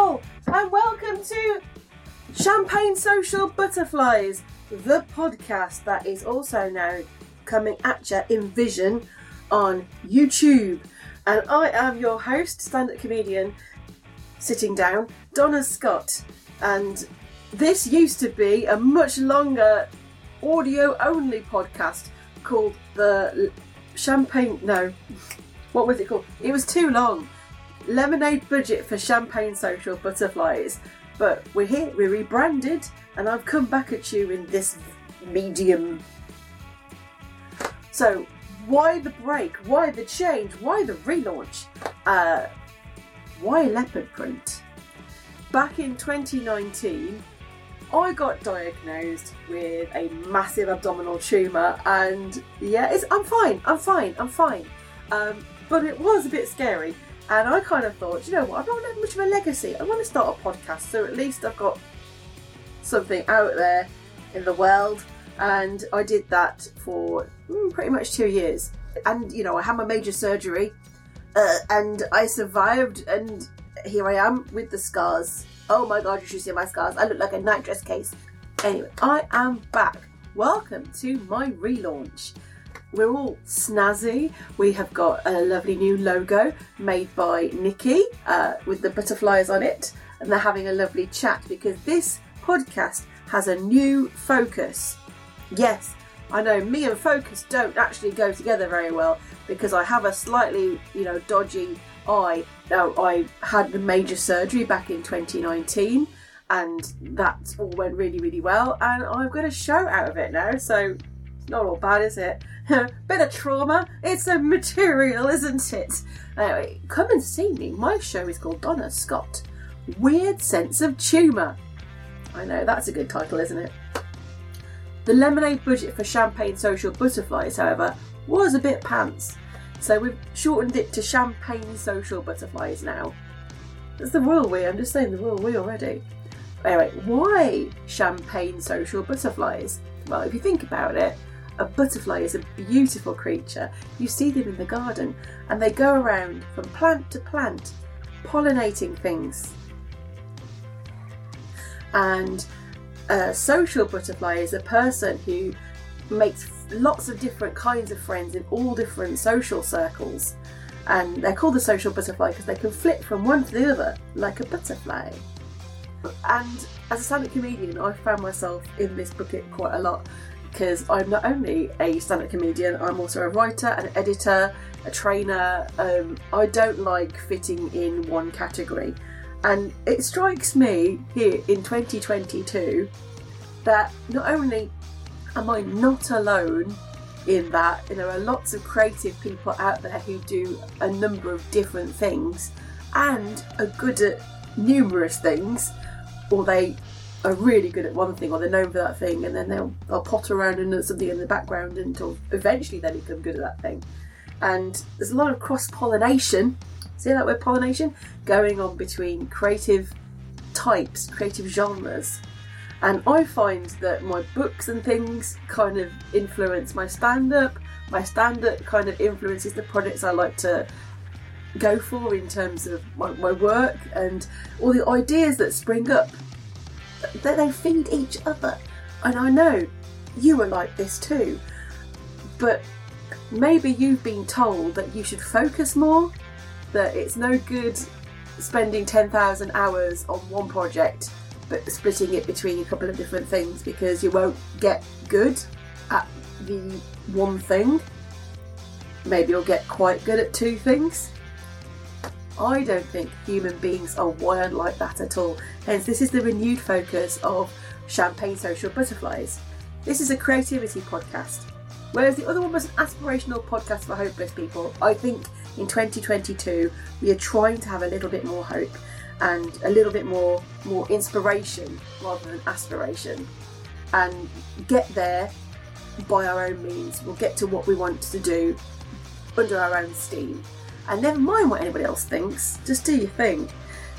and welcome to Champagne Social Butterflies, the podcast that is also now coming at you in vision on YouTube. And I am your host, stand up comedian, sitting down, Donna Scott. And this used to be a much longer audio only podcast called the Champagne. No, what was it called? It was too long. Lemonade budget for Champagne Social Butterflies. But we're here, we're rebranded, and I've come back at you in this medium. So, why the break? Why the change? Why the relaunch? Uh, why leopard print? Back in 2019, I got diagnosed with a massive abdominal tumour, and yeah, I'm fine, I'm fine, I'm fine. Um, but it was a bit scary, and I kind of thought, you know what, I don't have much of a legacy. I want to start a podcast, so at least I've got something out there in the world, and I did that for mm, pretty much two years. And you know, I had my major surgery, uh, and I survived, and here I am with the scars. Oh my god, you should see my scars. I look like a nightdress case. Anyway, I am back. Welcome to my relaunch. We're all snazzy. We have got a lovely new logo made by Nikki uh, with the butterflies on it, and they're having a lovely chat because this podcast has a new focus. Yes, I know me and focus don't actually go together very well because I have a slightly, you know, dodgy eye. Now, I had the major surgery back in 2019 and that all went really, really well, and I've got a show out of it now, so not all bad, is it? Bit of trauma, it's a material, isn't it? Anyway, come and see me. My show is called Donna Scott Weird Sense of Tumour. I know, that's a good title, isn't it? The lemonade budget for Champagne Social Butterflies, however, was a bit pants. So we've shortened it to Champagne Social Butterflies now. It's the royal we, I'm just saying the royal we already. Anyway, why Champagne Social Butterflies? Well, if you think about it, a butterfly is a beautiful creature. You see them in the garden and they go around from plant to plant, pollinating things. And a social butterfly is a person who makes lots of different kinds of friends in all different social circles. And they're called the social butterfly because they can flip from one to the other like a butterfly. And as a stand-up comedian, I found myself in this bucket quite a lot because I'm not only a stand-up comedian, I'm also a writer, an editor, a trainer. Um, I don't like fitting in one category, and it strikes me here in 2022 that not only am I not alone in that, there are lots of creative people out there who do a number of different things and are good at numerous things, or they are really good at one thing, or they're known for that thing, and then they'll, they'll potter around and something in the background until eventually they become good at that thing. And there's a lot of cross pollination, see that word pollination? Going on between creative types, creative genres. And I find that my books and things kind of influence my stand up. My stand up kind of influences the projects I like to go for in terms of my, my work and all the ideas that spring up. That they feed each other. And I know you are like this too. But maybe you've been told that you should focus more, that it's no good spending 10,000 hours on one project but splitting it between a couple of different things because you won't get good at the one thing. Maybe you'll get quite good at two things. I don't think human beings are wired like that at all. Hence, this is the renewed focus of Champagne Social Butterflies. This is a creativity podcast. Whereas the other one was an aspirational podcast for hopeless people, I think in 2022 we are trying to have a little bit more hope and a little bit more more inspiration rather than aspiration and get there by our own means we'll get to what we want to do under our own steam and never mind what anybody else thinks just do your thing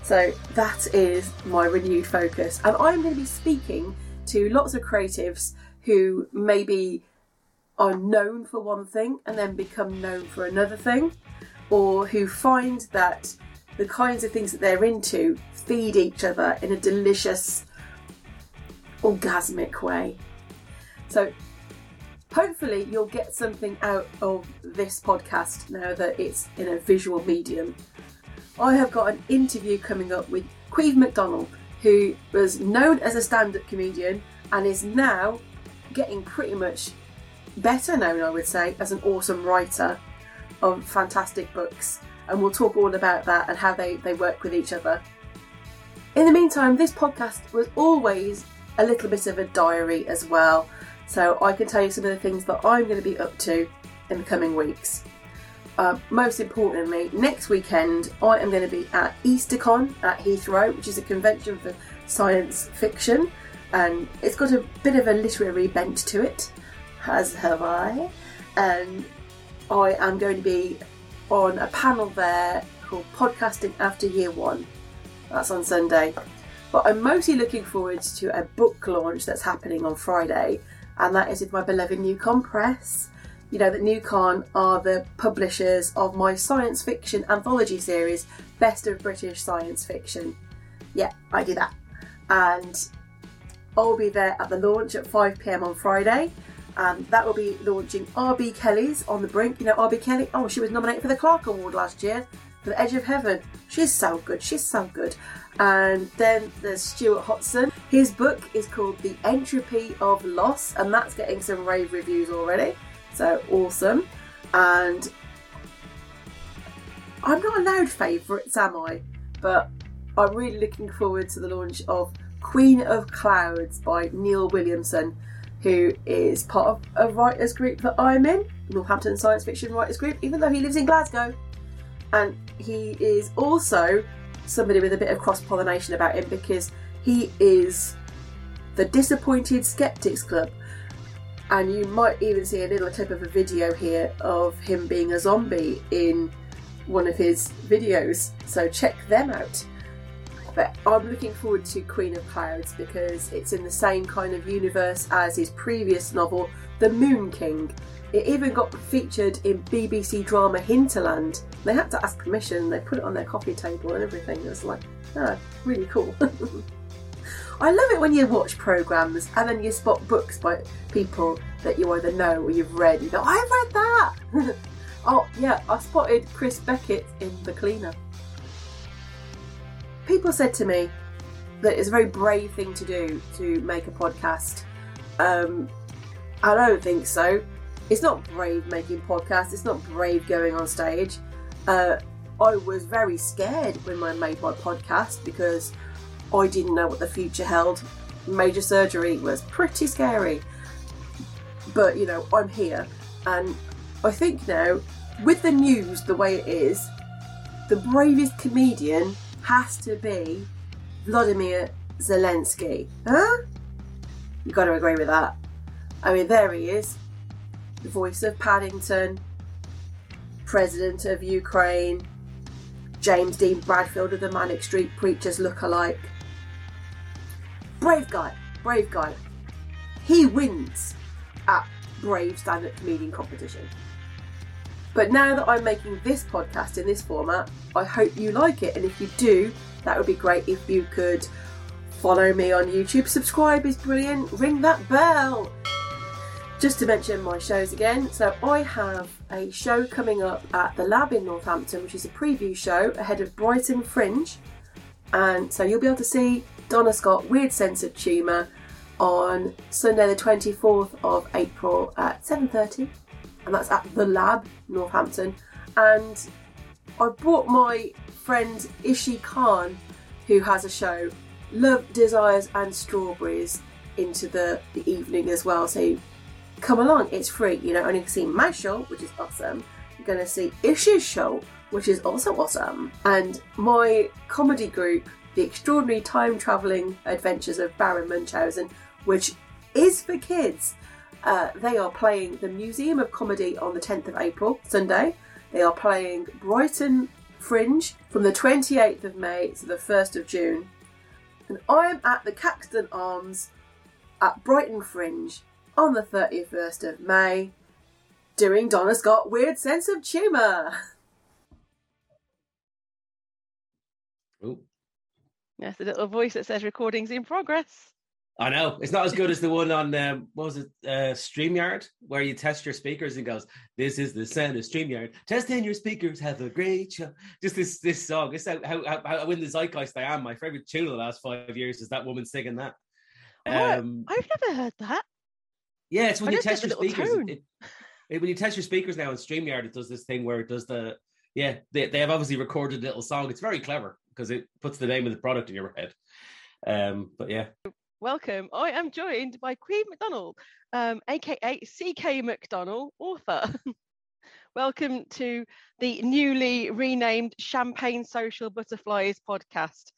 so that is my renewed focus and i'm going to be speaking to lots of creatives who maybe are known for one thing and then become known for another thing or who find that the kinds of things that they're into feed each other in a delicious, orgasmic way. So, hopefully, you'll get something out of this podcast now that it's in a visual medium. I have got an interview coming up with Caimh McDonnell, who was known as a stand up comedian and is now getting pretty much better known, I would say, as an awesome writer of fantastic books. And we'll talk all about that and how they, they work with each other. In the meantime, this podcast was always a little bit of a diary as well. So I can tell you some of the things that I'm going to be up to in the coming weeks. Uh, most importantly, next weekend I am going to be at EasterCon at Heathrow, which is a convention for science fiction, and it's got a bit of a literary bent to it, as have I. And I am going to be on a panel there called Podcasting After Year One. That's on Sunday. But I'm mostly looking forward to a book launch that's happening on Friday, and that is with my beloved Newcon Press. You know that Newcon are the publishers of my science fiction anthology series, Best of British Science Fiction. Yeah, I do that. And I'll be there at the launch at 5pm on Friday. And that will be launching R.B. Kelly's On the Brink. You know, R.B. Kelly, oh, she was nominated for the Clarke Award last year The Edge of Heaven. She's so good, she's so good. And then there's Stuart Hodson. His book is called The Entropy of Loss, and that's getting some rave reviews already. So awesome. And I'm not allowed favourites, am I? But I'm really looking forward to the launch of Queen of Clouds by Neil Williamson, who is part of a writers group that I'm in, Northampton Science Fiction Writers Group, even though he lives in Glasgow. And he is also somebody with a bit of cross pollination about him because he is the Disappointed Skeptics Club. And you might even see a little clip of a video here of him being a zombie in one of his videos. So check them out. But I'm looking forward to Queen of Clouds because it's in the same kind of universe as his previous novel, The Moon King. It even got featured in BBC drama Hinterland. They had to ask permission, they put it on their coffee table and everything. It was like, ah, really cool. I love it when you watch programmes and then you spot books by people that you either know or you've read. You go, I've read that! oh, yeah, I spotted Chris Beckett in The Cleaner people said to me that it's a very brave thing to do to make a podcast. Um, I don't think so. It's not brave making podcasts. It's not brave going on stage. Uh, I was very scared when I made my podcast because I didn't know what the future held. Major surgery was pretty scary. But you know, I'm here, and I think now, with the news the way it is, the bravest comedian has to be Vladimir Zelensky. Huh? You got to agree with that. I mean, there he is, the voice of Paddington, president of Ukraine, James Dean Bradfield of the Manic Street Preachers look-alike. Brave guy, brave guy. He wins at Brave Stand-Up Comedian Competition. But now that I'm making this podcast in this format, I hope you like it. And if you do, that would be great if you could follow me on YouTube. Subscribe is brilliant. Ring that bell. Just to mention my shows again, so I have a show coming up at the Lab in Northampton, which is a preview show ahead of Brighton Fringe. And so you'll be able to see Donna Scott, Weird Sense of Tumour, on Sunday the 24th of April at 7.30 and that's at the Lab, Northampton. And I brought my friend Ishi Khan, who has a show, Love, Desires and Strawberries, into the, the evening as well. So come along, it's free. You know, only see my show, which is awesome. You're going to see Ishi's show, which is also awesome. And my comedy group, The Extraordinary Time Travelling Adventures of Baron Munchausen, which is for kids. Uh, they are playing the Museum of Comedy on the 10th of April, Sunday. They are playing Brighton Fringe from the 28th of May to the 1st of June. And I am at the Caxton Arms at Brighton Fringe on the 31st of May doing Donna Scott Weird Sense of Tumour. Oh, Yes, the little voice that says recordings in progress. I know it's not as good as the one on um, what was it uh, Streamyard where you test your speakers and goes, "This is the sound of Streamyard. Testing your speakers. Have a great show." Just this this song. It's how how, how, how in the zeitgeist I am. My favorite tune of the last five years is that woman singing that. Oh, Um, I've never heard that. yeah, it's when I you test your speakers. It, it- when you test your speakers now on Streamyard, it does this thing where it does the yeah. They they have obviously recorded a little song. It's very clever because it puts the name of the product in your head. Um, but yeah, Welcome. I am joined by Caimh McDonnell, um, aka CK McDonnell, author. Welcome to the newly renamed Champagne Social Butterflies podcast.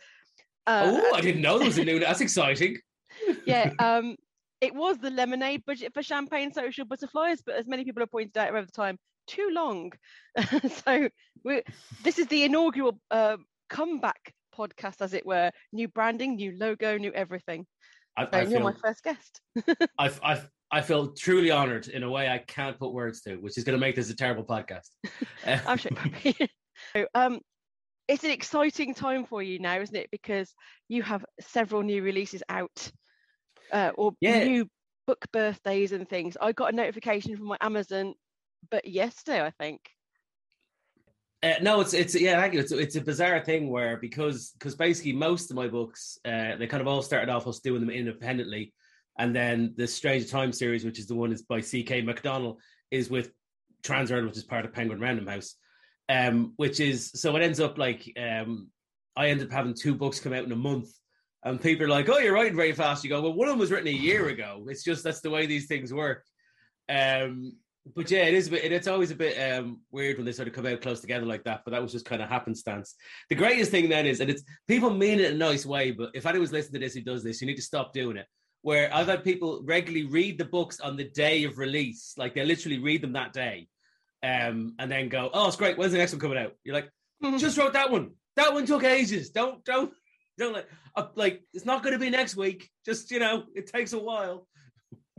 Uh, oh, I didn't know there was a new. That's exciting. yeah, um, it was the lemonade budget for Champagne Social Butterflies, but as many people have pointed out over the time, too long. so this is the inaugural uh, comeback podcast, as it were. New branding, new logo, new everything. I, So I you're my feel first guest. I, I, I feel truly honoured in a way I can't put words to, which is going to make this a terrible podcast. I'm sure. it so, um, it's an exciting time for you now, isn't it? Because you have several new releases out, uh, or Yeah. new book birthdays and things. I got a notification from my Amazon, but yesterday, I think. Uh, no, it's it's yeah, thank you. It's it's a bizarre thing where because because basically most of my books uh, they kind of all started off us doing them independently, and then the Strange Time series, which is the one is by C.K. McDonnell, is with Transworld, which is part of Penguin Random House, um, which is so it ends up like um, I ended up having two books come out in a month, and people are like, "Oh, you're writing very fast." You go, "Well, one of them was written a year ago." It's just that's the way these things work. Um, but yeah, it is a bit. It's always a bit um, weird when they sort of come out close together like that. But that was just kind of happenstance. The greatest thing then is, and it's people mean it in a nice way. But if anyone's listening to this who does this, you need to stop doing it. Where I've had people regularly read the books on the day of release, like they literally read them that day, um, and then go, "Oh, it's great. When's the next one coming out?" You're like, "Just wrote that one. That one took ages. Don't, don't, don't like, uh, like it's not going to be next week. Just you know, it takes a while."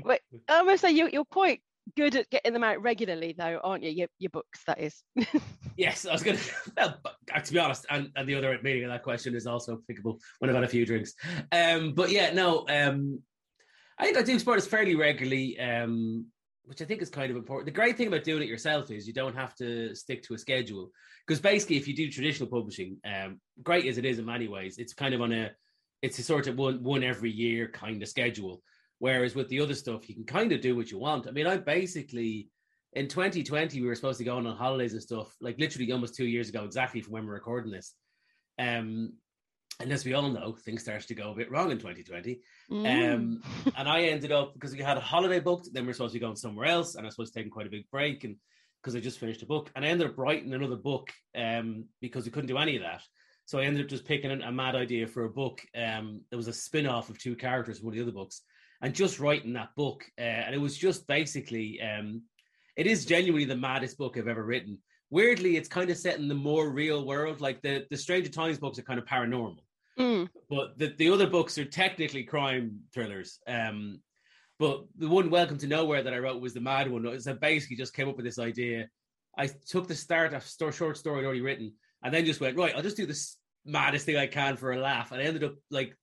Wait i must say you, you're quite good at getting them out regularly, though, aren't you? Your, your books, that is. Yes, I was going to. Well, uh, to be honest, and, and the other meaning of that question is also applicable when I've had a few drinks. Um, but yeah, no, um, I think I do sports fairly regularly, um, which I think is kind of important. The great thing about doing it yourself is you don't have to stick to a schedule because basically, if you do traditional publishing, um, great as it is in many ways, it's kind of on a, it's a sort of one one every year kind of schedule. Whereas with the other stuff, you can kind of do what you want. I mean, I basically in 2020 we were supposed to go on, on holidays and stuff, like literally almost two years ago, exactly from when we're recording this. Um, and as we all know, things started to go a bit wrong in 2020. Mm. Um, and I ended up because we had a holiday booked, then we are supposed to be going somewhere else, and I was supposed to take quite a big break, and because I just finished a book, and I ended up writing another book um, because we couldn't do any of that. So I ended up just picking a mad idea for a book. Um, there was a spin off of two characters from one of the other books, and just writing that book, uh, and it was just basically, um, it is genuinely the maddest book I've ever written. Weirdly, it's kind of set in the more real world. Like the the Stranger Times books are kind of paranormal Mm. but the, the other books are technically crime thrillers. Um, but the one Welcome to Nowhere that I wrote was the mad one. Is I basically just came up with this idea. I took the start of a short story I'd already written, and then just went right. I'll just do this maddest thing I can for a laugh. And I ended up like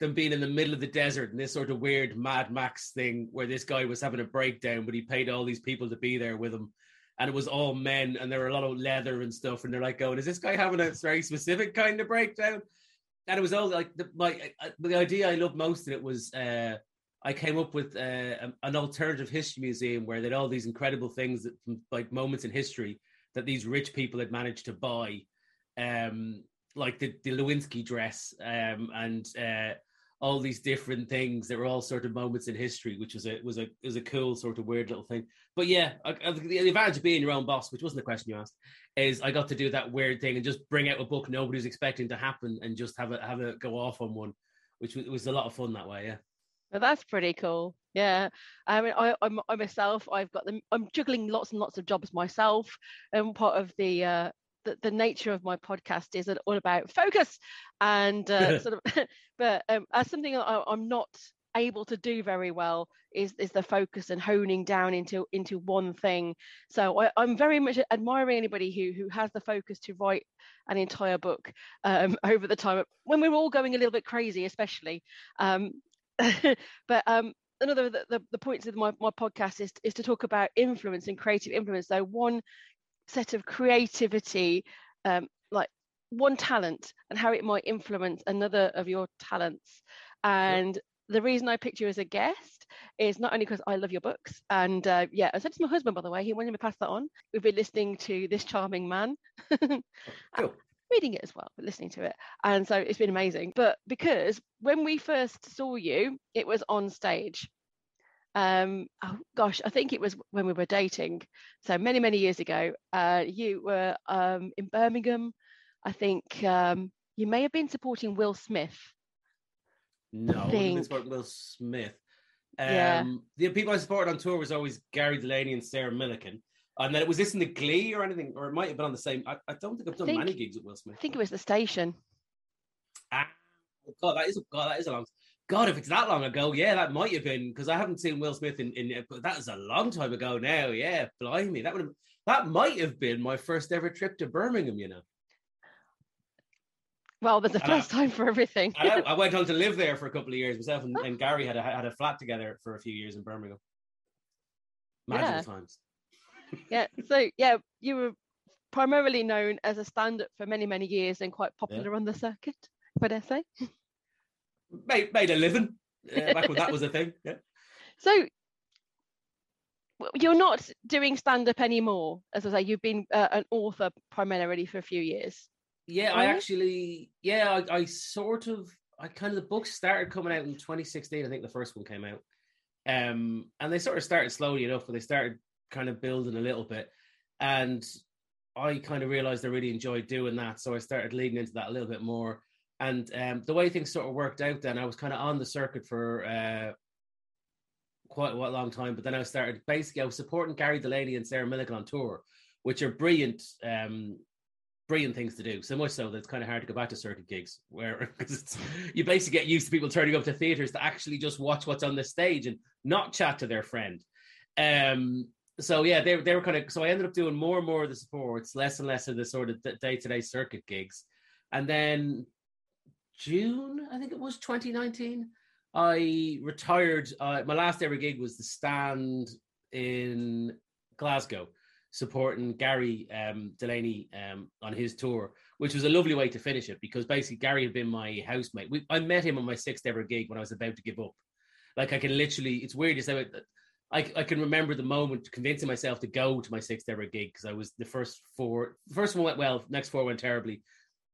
them being in the middle of the desert and this sort of weird Mad Max thing where this guy was having a breakdown, but he paid all these people to be there with him. And it was all men, and there were a lot of leather and stuff. And they're like, "Going, is this guy having a very specific kind of breakdown?" and it was all like the, my the idea I loved most in it was uh, I came up with uh, an alternative history museum where they had all these incredible things that like moments in history that these rich people had managed to buy, um, like the, the Lewinsky dress um, and uh, all these different things that were all sort of moments in history, which was a was a was a cool sort of weird little thing. But yeah, I, I, the advantage of being your own boss, which wasn't the question you asked, is I got to do that weird thing and just bring out a book nobody's expecting to happen and just have it have it go off on one, which was, was a lot of fun that way. Yeah. Well, that's pretty cool. Yeah, I mean, I, I'm I myself. I've got them. I'm juggling lots and lots of jobs myself, and part of the uh, the, the nature of my podcast is all about focus and uh, sort of. but um, as something I, I'm not able to do very well is is the focus and honing down into into one thing so I, i'm very much admiring anybody who who has the focus to write an entire book um, over the time when we're all going a little bit crazy especially um, but um, another the, the, the, points of my, my podcast is, is to talk about influence and creative influence so one set of creativity um, like one talent and how it might influence another of your talents and the reason I picked you as a guest is not only because I love your books, and uh, yeah, I said to my husband, by the way, he wanted me to pass that on. We've been listening to this charming man. cool. Reading it as well, but listening to it. And so it's been amazing. But because when we first saw you, it was on stage. Um, oh gosh, I think it was when we were dating. So many, many years ago. Uh, you were um, in Birmingham. I think um, you may have been supporting Will Smith no, I think. support Will Smith. Um, yeah. The people I supported on tour was always Gary Delaney and Sarah Millican. And then it was this in the Glee or anything, or it might have been on the same. I, I don't think I've done think, many gigs with Will Smith. I think it was the station. Ah, God, that is God, that is a long. God, if it's that long ago, yeah, that might have been because I haven't seen Will Smith in, in uh, but that is a long time ago now. Yeah, blimey, that would have that might have been my first ever trip to Birmingham. You know. Well, there's a first time for everything. I, I, went on to live there for a couple of years myself, and, and Gary had a, had a flat together for a few years in Birmingham. Magical yeah. times. yeah. So yeah, you were primarily known as a stand-up for many many years and quite popular yeah. on the circuit. Would I say? Made made a living uh, back when that was a thing. Yeah. So you're not doing stand-up anymore, as I say. You've been uh, an author primarily for a few years. Yeah, I actually, yeah, I, I, sort of, I kind of the books started coming out in 2016. I think the first one came out, um, and they sort of started slowly enough, but they started kind of building a little bit, and I kind of realized I really enjoyed doing that, so I started leaning into that a little bit more. And um, the way things sort of worked out, then I was kind of on the circuit for uh, quite a long time, but then I started basically I was supporting Gary Delaney and Sarah Millican on tour, which are brilliant um, brilliant things to do. So much so that it's kind of hard to go back to circuit gigs, where you basically get used to people turning up to theaters to actually just watch what's on the stage and not chat to their friend. Um, so yeah, they they were kind of so I ended up doing more and more of the supports, less and less of the sort of day to day circuit gigs, and then June I think it was 2019. I retired. Uh, my last ever gig was the stand in Glasgow supporting Gary um, Delaney um, on his tour, which was a lovely way to finish it because basically Gary had been my housemate. We, I met him on my sixth ever gig when I was about to give up. Like I can literally, it's weird to say, I, I can remember the moment convincing myself to go to my sixth ever gig because I was the first four, the first one went well, next four went terribly,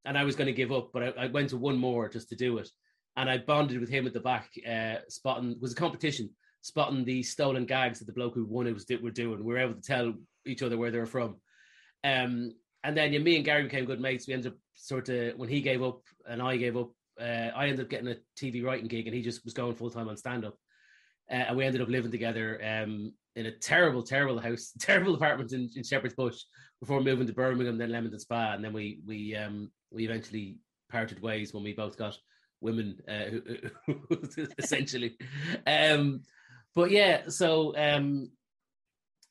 and I was going to give up, but I, I, went to one more just to do it, and I bonded with him at the back, uh, spotting was a competition spotting the stolen gags that the bloke who won it was were doing. We were able to tell each other where they were from. Um, and then yeah, me and Gary became good mates. We ended up sort of when he gave up and I gave up. Uh, I ended up getting a TV writing gig, and he just was going full time on stand up. Uh, and we ended up living together um, in a terrible, terrible house, terrible apartment in, in Shepherd's Bush before moving to Birmingham, then Leamington Spa, and then we we um, we eventually parted ways when we both got women, uh, essentially. Um, but yeah, so um,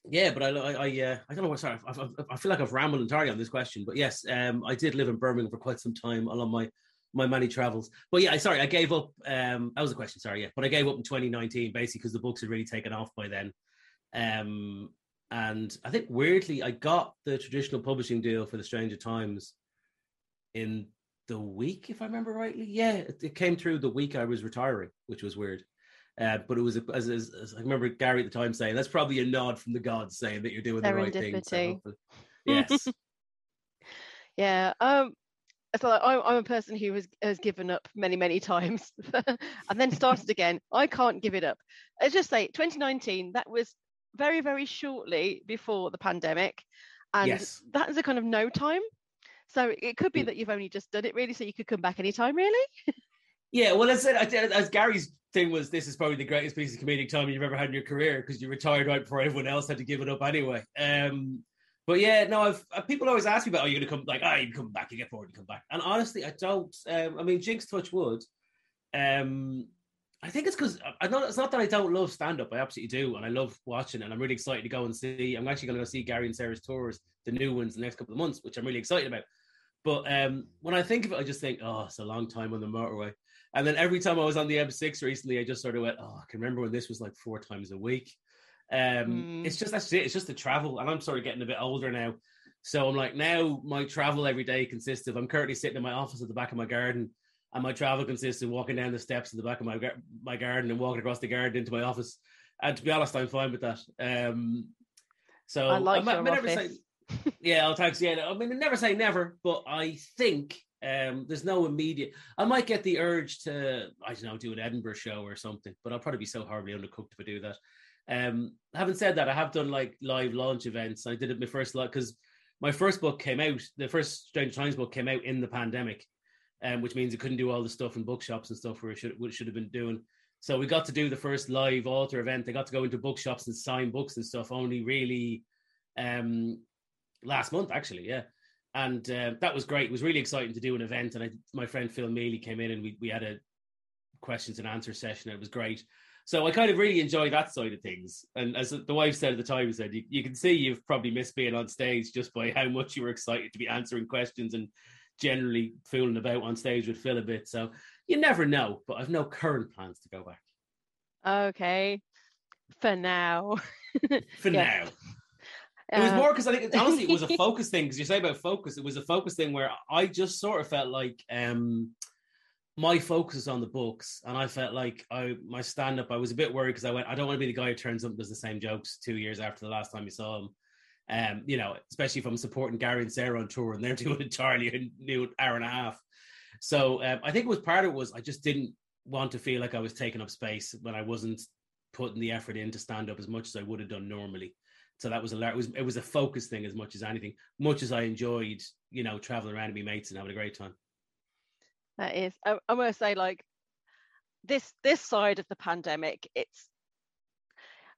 yeah, but I, I, I, uh, I don't know what. Sorry, I, I, I, feel like I've rambled entirely on this question. But yes, um, I did live in Birmingham for quite some time along my my many travels. But yeah, sorry, I gave up. Um, that was a question. Sorry, yeah, but I gave up in 2019 basically because the books had really taken off by then. Um, and I think weirdly, I got the traditional publishing deal for the Stranger Times in the week, if I remember rightly. Yeah, it, it came through the week I was retiring, which was weird. Uh, but it was as, as, as, I remember Gary at the time saying, "That's probably a nod from the gods saying that you're doing the right thing." So yes. yeah. Um. So I'm, I'm a person who has, has given up many, many times and then started again. I can't give it up. I just say 2019, that was very, very shortly before the pandemic. And yes. that is a kind of no time. So it could be that you've only just done it really, so you could come back anytime, really. Yeah, well, as, as Gary's thing was, this is probably the greatest piece of comedic timing you've ever had in your career because you retired right before everyone else had to give it up anyway. Um, but yeah, no, I've, uh, people always ask me about, are you going to come like, oh, you come back, you get bored, you come back. And honestly, I don't. Um, I mean, Jinx touch wood. Um, I think it's because I know it's not that I don't love stand up. I absolutely do, and I love watching, and I'm really excited to go and see. I'm actually going to go see Gary and Sarah's tours, the new ones, the next couple of months, which I'm really excited about. But um, when I think of it, I just think, oh, it's a long time on the motorway. And then every time I was on the M6 recently, I just sort of went, oh, I can remember when this was like four times a week. Um, mm. It's just that's it. It's just the travel, and I'm sort of getting a bit older now. So I'm like, now my travel every day consists of I'm currently sitting in my office at the back of my garden, and my travel consists of walking down the steps in the back of my my garden and walking across the garden into my office. And to be honest, I'm fine with that. Um, so I like I, your I, office. Say, yeah, I'll thanks. Yeah, I mean, never say never, but I think um, there's no immediate. I might get the urge to, I don't know, do an Edinburgh show or something, but I'll probably be so horribly undercooked if I do that. Um, having said that, I have done like live launch events. I did it my first lot because my first book came out. The first Stranger Times book came out in the pandemic, um, which means it couldn't do all the stuff in bookshops and stuff where it should should have been doing. So we got to do the first live author event. They got to go into bookshops and sign books and stuff. Only really um, last month, actually, yeah and uh, that was great. It was really exciting to do an event, and I, my friend Phil Mealy came in, and we we had a questions and answer session. It was great. So I kind of really enjoy that side of things. And as the wife said at the time, said you, you can see you've probably missed being on stage just by how much you were excited to be answering questions and generally fooling about on stage with Phil a bit. So you never know, but I've no current plans to go back. Okay, for now. for now. It was more because I think honestly it was a focus thing. Because you say about focus, it was a focus thing where I just sort of felt like um my focus is on the books, and I felt like I my stand up. I was a bit worried because I went, I don't want to be the guy who turns up and does the same jokes two years after the last time you saw him. Um, you know, especially if I'm supporting Gary and Sarah on tour and they're doing Charlie a new hour and a half. So um, I think it was part of it was I just didn't want to feel like I was taking up space when I wasn't putting the effort in to stand up as much as I would have done normally. So that was a it was it was a focus thing as much as anything. Much as I enjoyed, you know, traveling around with my mates and having a great time. That is, I, I'm going to say like this this side of the pandemic, it's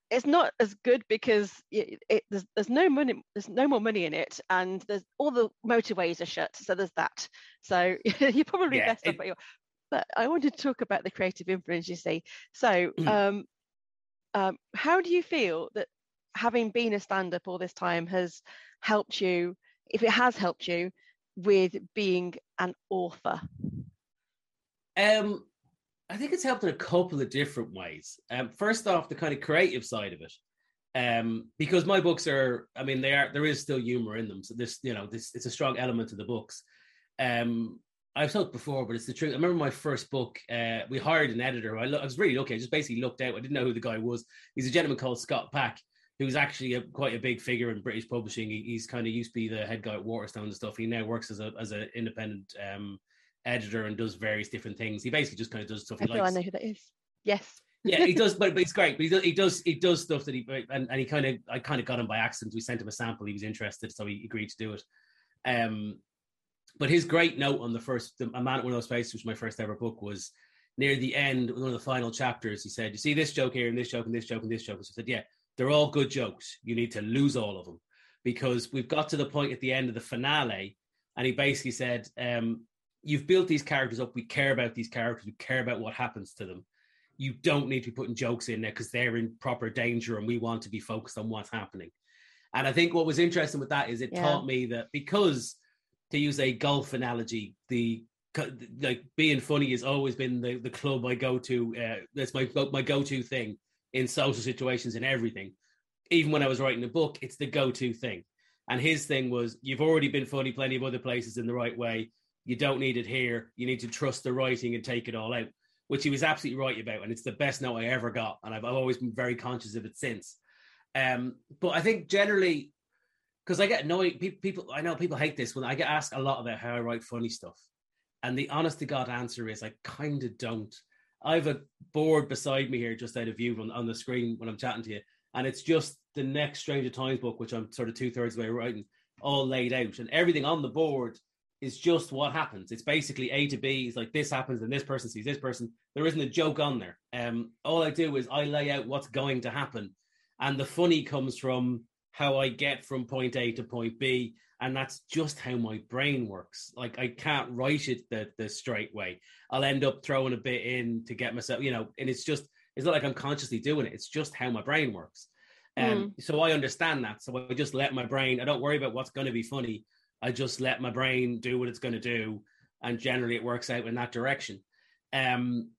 it's not as good because it, it, there's there's no money there's no more money in it and there's all the motorways are shut so there's that so you're probably yeah, best off but I wanted to talk about the creative influence you see so mm. um, um, how do you feel that having been a stand up all this time has helped you, if it has helped you, with being an author? Um, I think it's helped in a couple of different ways. Um, first off, the kind of creative side of it. Um, because my books are, I mean, they are there is still humor in them. So this, you know, this it's a strong element of the books. Um, I've talked before, but it's the truth. I remember my first book. Uh, we hired an editor. I, lo- I was really lucky. I just basically looked out. I didn't know who the guy was. He's a gentleman called Scott Pack, who's actually a, quite a big figure in British publishing. He, he's kind of used to be the head guy at Waterstone and stuff. He now works as a as an independent um, editor and does various different things. He basically just kind of does stuff he I likes. I know who that is. Yes. yeah, he does, but, but it's great. But he does, he does, he does stuff that he and, and he kind of, I kind of got him by accident. We sent him a sample. He was interested, so he agreed to do it. Um, but his great note on the first, the, A Man at One of Those Faces, which was my first ever book, was near the end, one of the final chapters. He said, "You see this joke here, and this joke, and this joke, and this joke." So I said, "Yeah, they're all good jokes. You need to lose all of them because we've got to the point at the end of the finale, and he basically said, um, "You've built these characters up. We care about these characters. We care about what happens to them. You don't need to be putting jokes in there because they're in proper danger, and we want to be focused on what's happening." And I think what was interesting with that is it yeah. taught me that because, to use a golf analogy, the like being funny has always been the, the club I go to. Uh, that's my my go to thing in social situations and everything. Even when I was writing the book, it's the go-to thing. And his thing was, you've already been funny plenty of other places in the right way. You don't need it here. You need to trust the writing and take it all out, which he was absolutely right about. And it's the best note I ever got. And I've, I've always been very conscious of it since. Um, but I think generally, because I get annoyed, people, I know people hate this when I get asked a lot about how I write funny stuff. And the honest to God answer is I kind of don't. I have a board beside me here, just out of view on, on the screen when I'm chatting to you, and it's just the next Stranger Times book, which I'm sort of two thirds way writing, all laid out, and everything on the board is just what happens. It's basically A to B. It's like this happens, and this person sees this person. There isn't a joke on there. Um, all I do is I lay out what's going to happen, and the funny comes from how I get from point A to point B, and that's just how my brain works. Like I can't write it the the straight way. I'll end up throwing a bit in to get myself, you know, and it's just it's not like I'm consciously doing it. It's just how my brain works. Um, mm. so I understand that. So I just let my brain. I don't worry about what's going to be funny. I just let my brain do what it's going to do, and generally it works out in that direction. Um,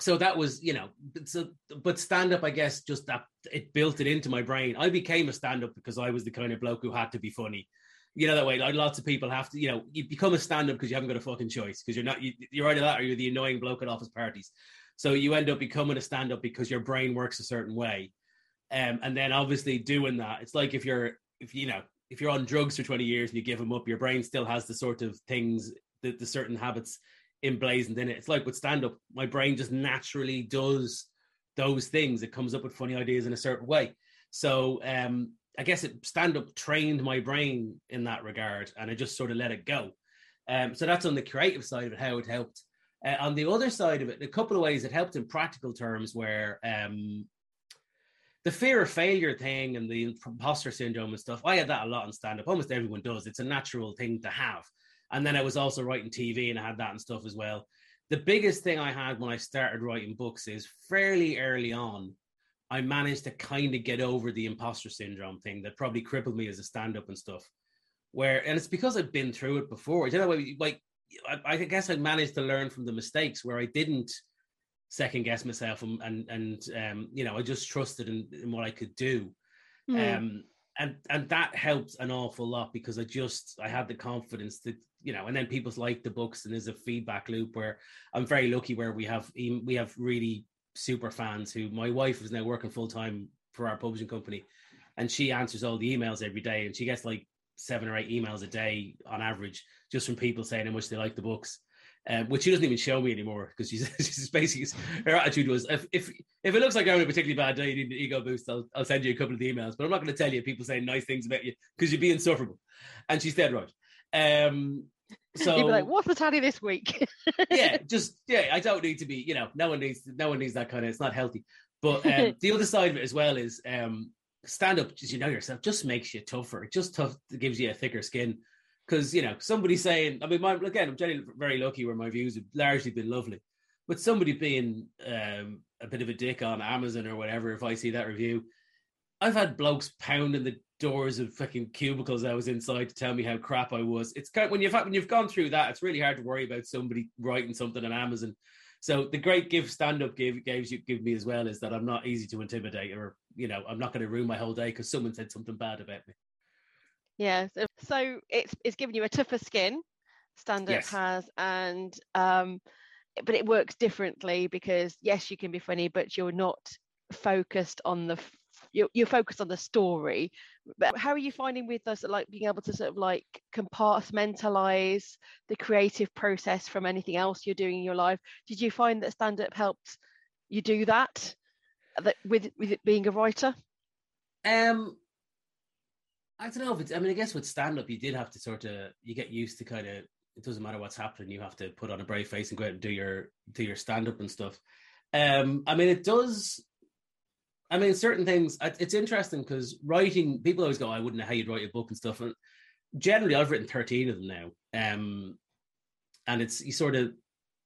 so that was, you know, so but stand up, I guess, just that it built it into my brain. I became a stand up because I was the kind of bloke who had to be funny you know that way. Like lots of people have to, you know, you become a stand-up because you haven't got a fucking choice because you're not you, you're either that or you're the annoying bloke at office parties. So you end up becoming a stand-up because your brain works a certain way, um, and then obviously doing that, it's like if you're if you know if you're on drugs for 20 years and you give them up, your brain still has the sort of things, the, the certain habits emblazoned in it. It's like with stand-up, my brain just naturally does those things. It comes up with funny ideas in a certain way. So um, I guess it stand up trained my brain in that regard, and I just sort of let it go. Um, so that's on the creative side of it, how it helped. Uh, on the other side of it, a couple of ways it helped in practical terms, where um, the fear of failure thing and the imposter syndrome and stuff, I had that a lot in stand up. Almost everyone does. It's a natural thing to have. And then I was also writing TV and I had that and stuff as well. The biggest thing I had when I started writing books is fairly early on, I managed to kind of get over the imposter syndrome thing that probably crippled me as a stand up and stuff. Where, and it's because I've been through it before. You know, like, I, I guess I managed to learn from the mistakes where I didn't second guess myself and, and, and um, you know, I just trusted in, in what I could do. Mm. Um, and and that helped an awful lot because I just I had the confidence that you know, and then people like the books and there's a feedback loop where I'm very lucky where we have we have really super fans who my wife is now working full time for our publishing company, and she answers all the emails every day, and she gets like seven or eight emails a day on average just from people saying how much they like the books. Um, which she doesn't even show me anymore because she's, she's basically her attitude was if, if if it looks like I'm having a particularly bad day, you need an ego boost. I'll, I'll send you a couple of emails, but I'm not going to tell you people saying nice things about you because you'd be insufferable. And she's dead right. Um, so you'd be like, "What's the tally this week?" yeah, just yeah. I don't need to be. You know, no one needs. No one needs that kind of. It's not healthy. But um, the other side of it as well is um, stand up. As you know yourself, just makes you tougher. It just tough. It gives you a thicker skin. Because you know somebody saying, I mean, my, again, I'm generally very lucky where my views have largely been lovely. But somebody being um, a bit of a dick on Amazon or whatever, if I see that review, I've had blokes pounding the doors of fucking cubicles I was inside to tell me how crap I was. It's kind of, when you've when you've gone through that, it's really hard to worry about somebody writing something on Amazon. So the great gift stand up gave gives you give me as well is that I'm not easy to intimidate, or you know I'm not going to ruin my whole day because someone said something bad about me. Yeah, so, so it's it's giving you a tougher skin. Stand up yes. has, and um, but it works differently because yes, you can be funny, but you're not focused on the you're, you're focused on the story but how are you finding with us like being able to sort of like compartmentalize the creative process from anything else you're doing in your life? Did you find that stand up helped you do that that with with it being a writer? Um i don't know if it's i mean i guess with stand up you did have to sort of you get used to kind of it doesn't matter what's happening you have to put on a brave face and go out and do your do your stand up and stuff. Um i mean it does I mean, certain things. It's interesting because writing. People always go, "I wouldn't know how you'd write a book and stuff." And generally, I've written thirteen of them now. Um, and it's you sort of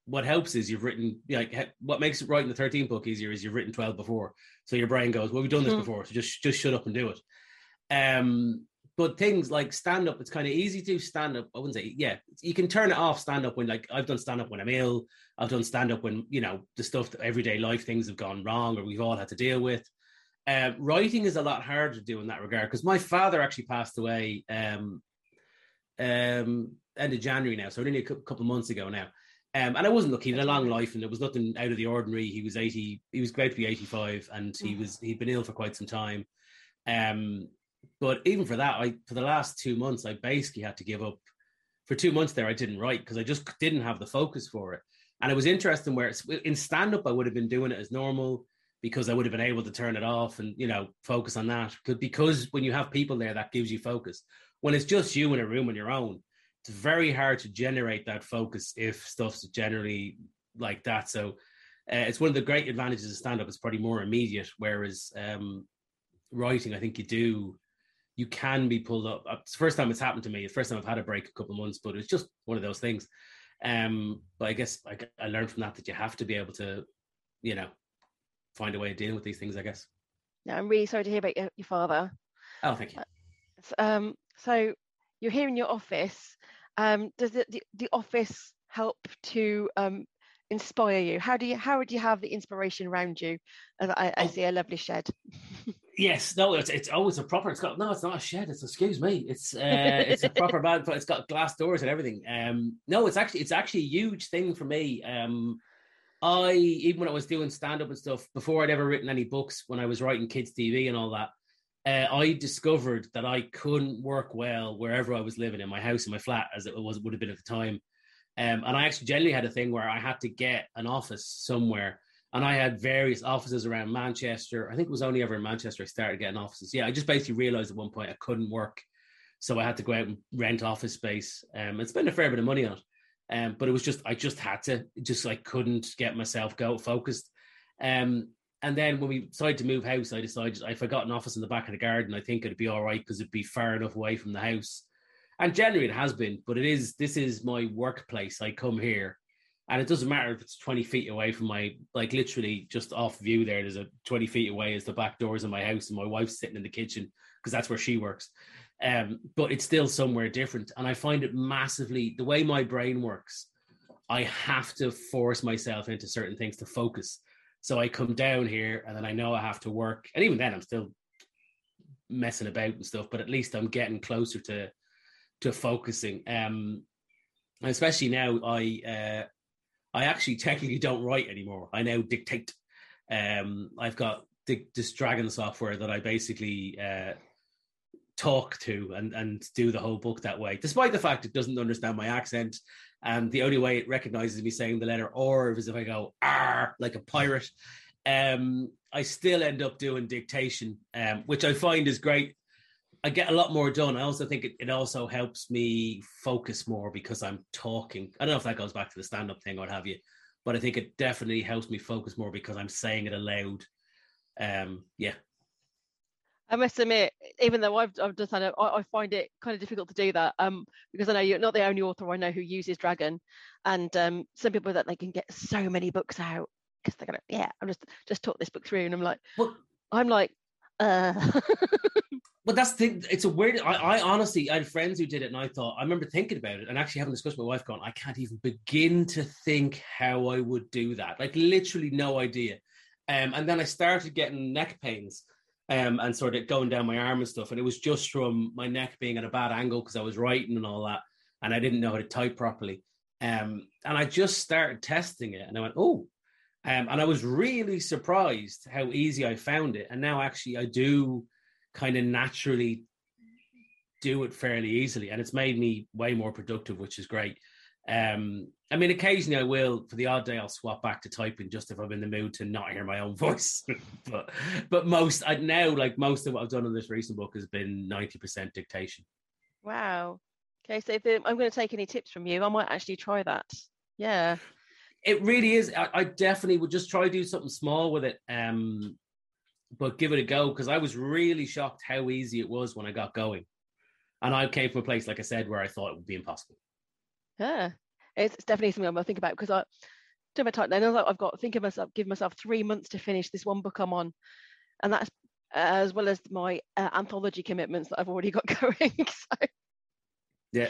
what helps is you've written like what makes writing the 13th book easier is you've written 12 before so your brain goes well we've done this mm-hmm. before so just just shut up and do it um but things like stand up it's kind of easy to stand up i wouldn't say yeah you can turn it off stand up when like i've done stand up when i'm ill i've done stand up when you know the stuff everyday life things have gone wrong or we've all had to deal with uh, writing is a lot harder to do in that regard because my father actually passed away um, um, end of January now, so only a couple of months ago now. Um, and I wasn't looking at a long life, and there was nothing out of the ordinary. He was eighty; he was about to be eighty-five, and he mm. was he'd been ill for quite some time. Um, but even for that, I for the last two months, I basically had to give up. For two months there, I didn't write because I just didn't have the focus for it. And it was interesting where it's in stand up, I would have been doing it as normal because I would have been able to turn it off and you know focus on that. Because when you have people there, that gives you focus. When it's just you in a room on your own, it's very hard to generate that focus if stuff's generally like that. So uh, it's one of the great advantages of stand up. It's probably more immediate, whereas um, writing, I think you do you can be pulled up. It's the first time it's happened to me. It's the first time I've had a break a couple of months, but it's just one of those things. Um, but I guess like I learned from that that you have to be able to, you know, find a way of dealing with these things. I guess. Yeah, I'm really sorry to hear about your, your father. Oh, thank you. Um, so you're here in your office. Um, does the, the, the office help to um, inspire you? How do you how would you have the inspiration around you? As I, I oh. see a lovely shed. yes, no, it's it's always a proper. It's got no, it's not a shed. It's excuse me. It's uh, it's a proper but it's got glass doors and everything. Um, no, it's actually it's actually a huge thing for me. Um, I even when I was doing stand up and stuff before I'd ever written any books, when I was writing kids TV and all that. Uh, I discovered that I couldn't work well wherever I was living in my house in my flat, as it was would have been at the time. Um, and I actually generally had a thing where I had to get an office somewhere. And I had various offices around Manchester. I think it was only ever in Manchester I started getting offices. Yeah, I just basically realized at one point I couldn't work. So I had to go out and rent office space um, and spend a fair bit of money on it. Um, but it was just, I just had to, just I couldn't get myself go focused. Um, and then when we decided to move house, I decided I got an office in the back of the garden, I think it'd be all right because it'd be far enough away from the house and generally it has been, but it is this is my workplace. I come here, and it doesn't matter if it's twenty feet away from my like literally just off view. There, there's a twenty feet away is the back doors of my house, and my wife's sitting in the kitchen because that's where she works. Um, but it's still somewhere different, and I find it massively the way my brain works. I have to force myself into certain things to focus. So I come down here, and then I know I have to work, and even then I'm still messing about and stuff. But at least I'm getting closer to to focusing. Um, especially now, I uh, I actually technically don't write anymore. I now dictate. Um, I've got this Dragon software that I basically uh, talk to and and do the whole book that way. Despite the fact it doesn't understand my accent, and the only way it recognizes me saying the letter "or" is if I go "r" like a pirate. Um, I still end up doing dictation, um, which I find is great I get a lot more done. I also think it, it also helps me focus more because I'm talking. I don't know if that goes back to the stand up thing or what have you, but I think it definitely helps me focus more because I'm saying it aloud. Um, yeah. I must admit, even though I've, I've done I, I find it kind of difficult to do that um, because I know you're not the only author I know who uses Dragon, and um, some people that they can get so many books out because they're gonna, yeah, I'm just just talk this book through, and I'm like, well, I'm like, uh. but that's the thing. It's a weird. I, I, honestly, I had friends who did it, and I thought I remember thinking about it, and actually having a discussion with my wife, going, I can't even begin to think how I would do that. Like literally, no idea. Um, and then I started getting neck pains, um, and sort of going down my arm and stuff, and it was just from my neck being at a bad angle because I was writing and all that, and I didn't know how to type properly. Um, and I just started testing it, and I went, oh. Um, and I was really surprised how easy I found it. And now, actually, I do kind of naturally do it fairly easily, and it's made me way more productive, which is great. Um, I mean, occasionally I will, for the odd day, I'll swap back to typing just if I'm in the mood to not hear my own voice. but but most I now like most of what I've done on this recent book has been ninety percent dictation. Wow. Okay, so if I'm going to take any tips from you, I might actually try that. Yeah. It really is. I, I definitely would just try to do something small with it. Um, but give it a go because I was really shocked how easy it was when I got going. And I came from a place, like I said, where I thought it would be impossible. Yeah, it's, it's definitely something I'm going to think about because I do my time. Then I've got think of myself, give myself three months to finish this one book I'm on, and that's uh, as well as my uh, anthology commitments that I've already got going. so. Yeah,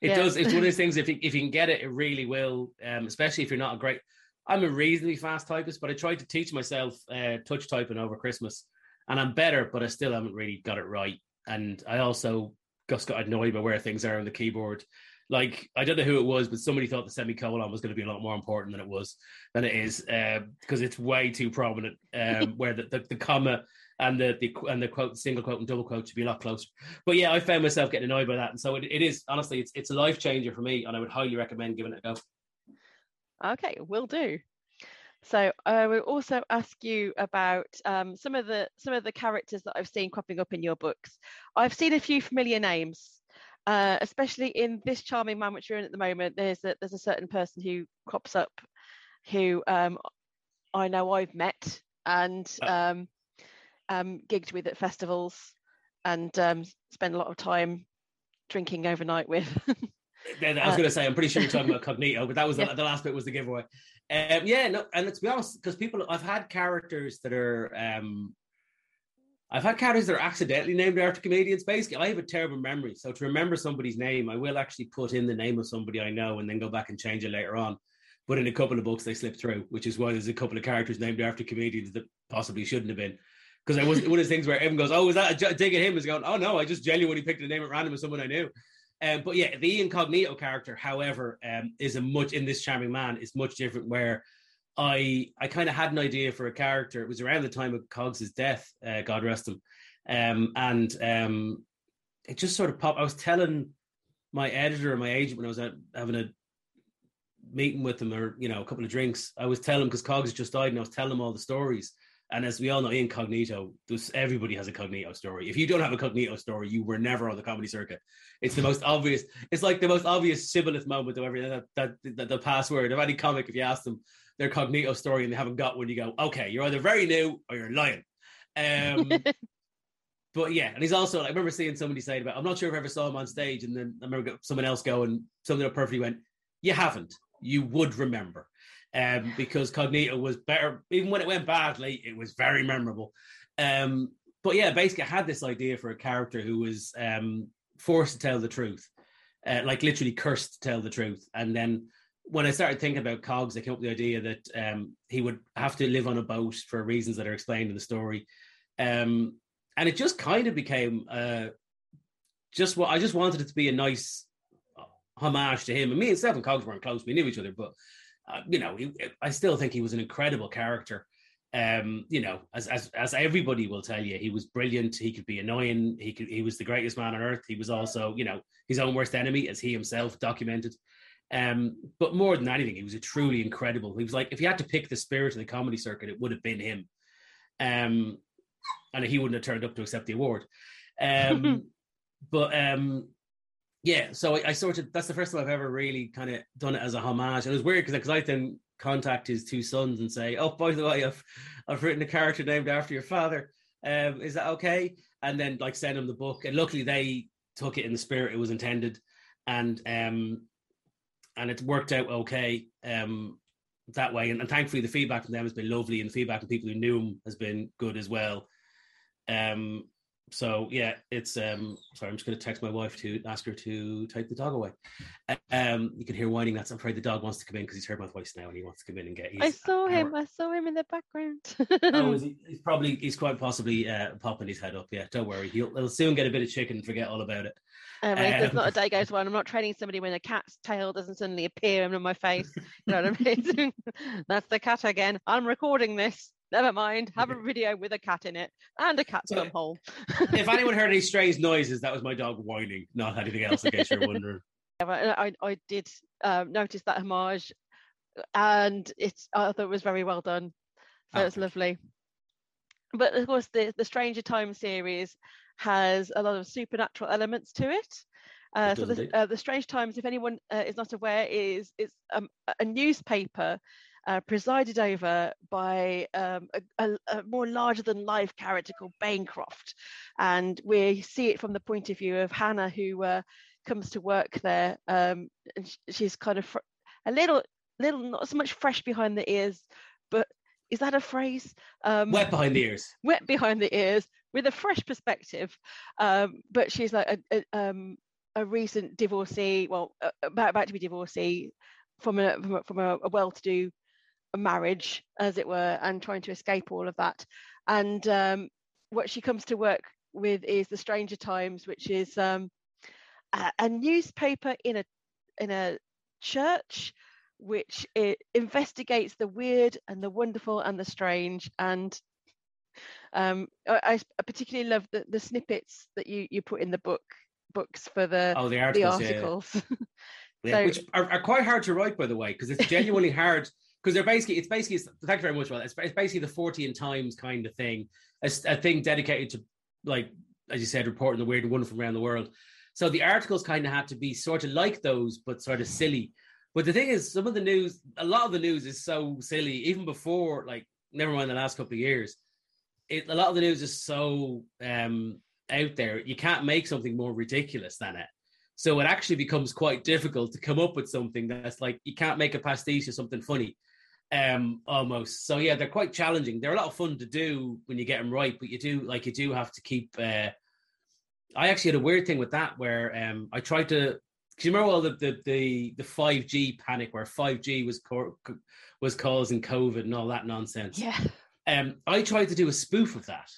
it yeah. does. It's one of those things. If you, if you can get it, it really will. Um, especially if you're not a great. I'm a reasonably fast typist, but I tried to teach myself uh, touch typing over Christmas, and I'm better, but I still haven't really got it right. And I also just got annoyed by where things are on the keyboard. Like I don't know who it was, but somebody thought the semicolon was going to be a lot more important than it was than it is because uh, it's way too prominent. Um, where the, the, the comma and the, the and the quote single quote and double quote should be a lot closer. But yeah, I found myself getting annoyed by that, and so it, it is honestly it's it's a life changer for me, and I would highly recommend giving it a go. Okay, will do. So I will also ask you about um, some of the some of the characters that I've seen cropping up in your books. I've seen a few familiar names, uh, especially in this charming man which you're in at the moment. There's a, there's a certain person who crops up, who um, I know I've met and um, um, gigged with at festivals. and um, spend a lot of time drinking overnight with. I was uh, going to say, I'm pretty sure you're talking about Cognito, but that was yeah. the, the, last bit was the giveaway. Um, yeah, no, and let's be honest, because people, I've had characters that are, um, I've had characters that are accidentally named after comedians. Basically, I have a terrible memory, so to remember somebody's name, I will actually put in the name of somebody I know and then go back and change it later on. But in a couple of books, they slip through, which is why there's a couple of characters named after comedians that possibly shouldn't have been. Because I was one of those things where everyone goes, "Oh, is that a dig at him?" Is going, "Oh no, I just genuinely picked a name at random of someone I knew." Um, but yeah, the Ian Cognito character, however, um, is a much in this charming man is much different. Where I I kind of had an idea for a character. It was around the time of Cogs's death, uh, God rest him, um, and um, it just sort of popped. I was telling my editor and my agent when I was having a meeting with them or you know a couple of drinks. I was telling him because Cogs just died, and I was telling them all the stories. And as we all know, Ian Cognito, this, everybody has a cognito story. If you don't have a cognito story, you were never on the comedy circuit. It's the most obvious. It's like the most obvious shibboleth moment of everything. That, that, that the password of any comic, if you ask them their cognito story and they haven't got one, you go, okay, you're either very new or you're lying. Um, but yeah, and he's also. I remember seeing somebody say about. I'm not sure if I ever saw him on stage, and then I remember someone else go and something perfectly went. You haven't. You would remember um, because Cognito was better. Even when it went badly, it was very memorable. Um, but yeah, basically, I had this idea for a character who was um, forced to tell the truth, uh, like literally cursed to tell the truth. And then when I started thinking about Cogs, I came up with the idea that um, he would have to live on a boat for reasons that are explained in the story. Um, and it just kind of became uh, just what I just wanted it to be a nice homage to him. And me and Stephen Cogs weren't close; we knew each other, but uh, you know, he, I still think he was an incredible character. Um, you know, as as as everybody will tell you, he was brilliant. He could be annoying. He could he was the greatest man on earth. He was also, you know, his own worst enemy, as he himself documented. Um, but more than anything, he was a truly incredible. He was like, if you had to pick the spirit of the comedy circuit, it would have been him. Um, and he wouldn't have turned up to accept the award. Um, but um, yeah, so I, I, sort of that's the first time I've ever really kind of done it as a homage. And it was weird because I then contact his two sons and say, "Oh, by the way, I've I've written a character named after your father. Um, is that okay?" And then like send them the book. And luckily they took it in the spirit it was intended, and um, and it's worked out okay um that way. And, and thankfully the feedback from them has been lovely, and the feedback from people who knew him has been good as well. Um, so yeah, it's um sorry, I'm just gonna text my wife to ask her to take the dog away. Um you can hear whining that's I'm afraid the dog wants to come in because he's heard my voice now and he wants to come in and get I saw him, I saw him in the background. oh, he, he's probably he's quite possibly uh popping his head up. Yeah, don't worry. He'll he'll soon get a bit of chicken and forget all about it. Um, um, there's not a day goes by I'm not training somebody when a cat's tail doesn't suddenly appear in my face. You know what I mean? that's the cat again. I'm recording this. Never mind. Have a video with a cat in it and a cat's so, hole. if anyone heard any strange noises, that was my dog whining, not anything else. In case you're wondering. I, I did um, notice that homage, and it's I thought it was very well done. So oh. it's lovely. But of course, the the Stranger Times series has a lot of supernatural elements to it. Uh, so the, uh, the, Strange Times, if anyone uh, is not aware, is is um, a newspaper uh, presided over by um, a, a, a, more larger than life character called Bancroft. And we see it from the point of view of Hannah, who uh, comes to work there. Um, and she's kind of fr- a little, little, not so much fresh behind the ears, but is that a phrase? Um, wet behind the ears. Wet behind the ears with a fresh perspective. Um, but she's like a, a, um, a recent divorcee, well, about, about to be divorcee from a from a, from a, a well-to-do marriage, as it were, and trying to escape all of that. And um, what she comes to work with is the Stranger Times, which is um, a, a, newspaper in a in a church, which it investigates the weird and the wonderful and the strange. And um, I, I, particularly love the, the snippets that you you put in the book books for the oh the articles, the articles. Yeah. so, which are, are, quite hard to write by the way because it's genuinely hard because they're basically it's basically thank you very much. Well, it's, it's basically the Fortean Times kind of thing, a, a, thing dedicated to like as you said, reporting the weird and wonderful around the world. So the articles kind of had to be sort of like those, but sort of silly. But the thing is, some of the news, a lot of the news is so silly, even before like never mind the last couple of years. It, a lot of the news is so um out there, you can't make something more ridiculous than it. So it actually becomes quite difficult to come up with something that's like you can't make a pastiche of something funny, um, almost. So yeah, they're quite challenging. They're a lot of fun to do when you get them right, but you do like you do have to keep. Uh, I actually had a weird thing with that where um, I tried to. Do you remember all the the the the five G panic where five G was co- was causing COVID and all that nonsense? Yeah. Um, I tried to do a spoof of that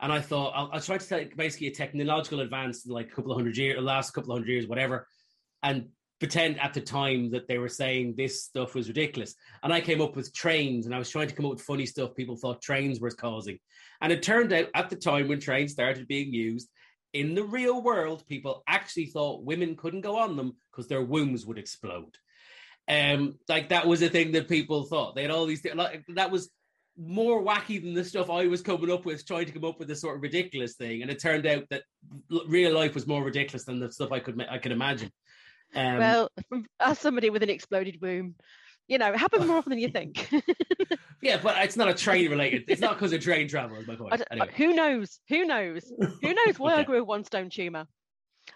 and I thought I'll, I'll try to take basically a technological advance in like a couple of hundred years, last couple of hundred years, whatever, and pretend at the time that they were saying this stuff was ridiculous. And I came up with trains, and I was trying to come up with funny stuff people thought trains were causing. And it turned out at the time when trains started being used in the real world, people actually thought women couldn't go on them because their wombs would explode. Um, like that was a thing that people thought. They had all these. Th- like, that was more wacky than the stuff I was coming up with, trying to come up with this sort of ridiculous thing. And it turned out that real life was more ridiculous than the stuff I could I could imagine. Um, well, as somebody with an exploded womb, you know, it happens more often than you think. yeah, but it's not a train related. It's not because of train travel. Is my point. Anyway. Who knows? Who knows? Who knows why okay. I grew a one stone tumor?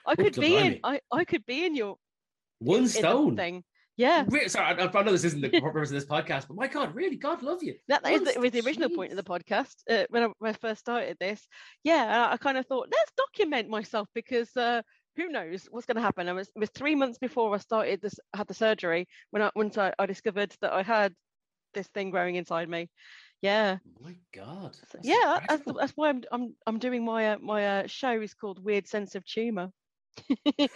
I could Oops, be in. I, I could be in your one in, stone in thing. Yeah. Sorry, I, I know this isn't the purpose of this podcast, but my God, really, God love you. That, that is the, was the original point of the podcast uh, when, I, when I first started this. Yeah, I, I kind of thought, let's document myself because uh, who knows what's going to happen. I was, it was three months before I started this, had the surgery when I, once I, I discovered that I had this thing growing inside me. Yeah. Oh my God. That's yeah, that's, that's, why I'm I'm I'm doing my uh, my uh, show is called Weird Sense of Tumor.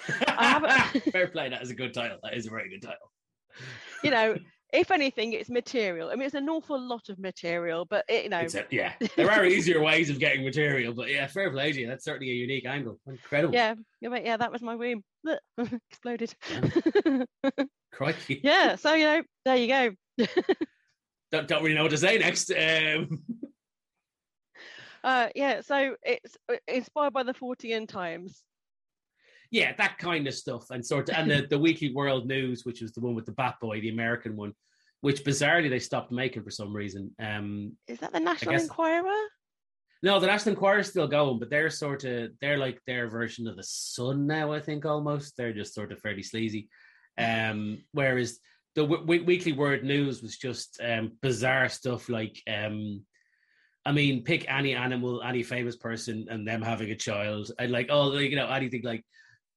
Fair play. That is a good title. That is a very good title. You know, if anything, it's material. I mean, it's an awful lot of material, but it, you know, a, yeah, there are easier ways of getting material. But yeah, fair play to you. That's certainly a unique angle. Incredible. Yeah, yeah, yeah. That was my womb. Exploded. Crikey. Yeah. So you know, there you go. don't don't really know what to say next. Um... Uh, yeah, so it's uh, inspired by the Fortean Times yeah, that kind of stuff, and sort of, and the, the Weekly World News, which was the one with the Bat Boy, the American one, which bizarrely they stopped making for some reason. Um, Is that the National Enquirer? No, the National Enquirer is still going, but they're sort of they're like their version of the Sun now. I think almost they're just sort of fairly sleazy. Um, whereas the w- Weekly World News was just um, bizarre stuff like. Um, I mean, pick any animal, any famous person, and them having a child. I like, oh, you know, anything like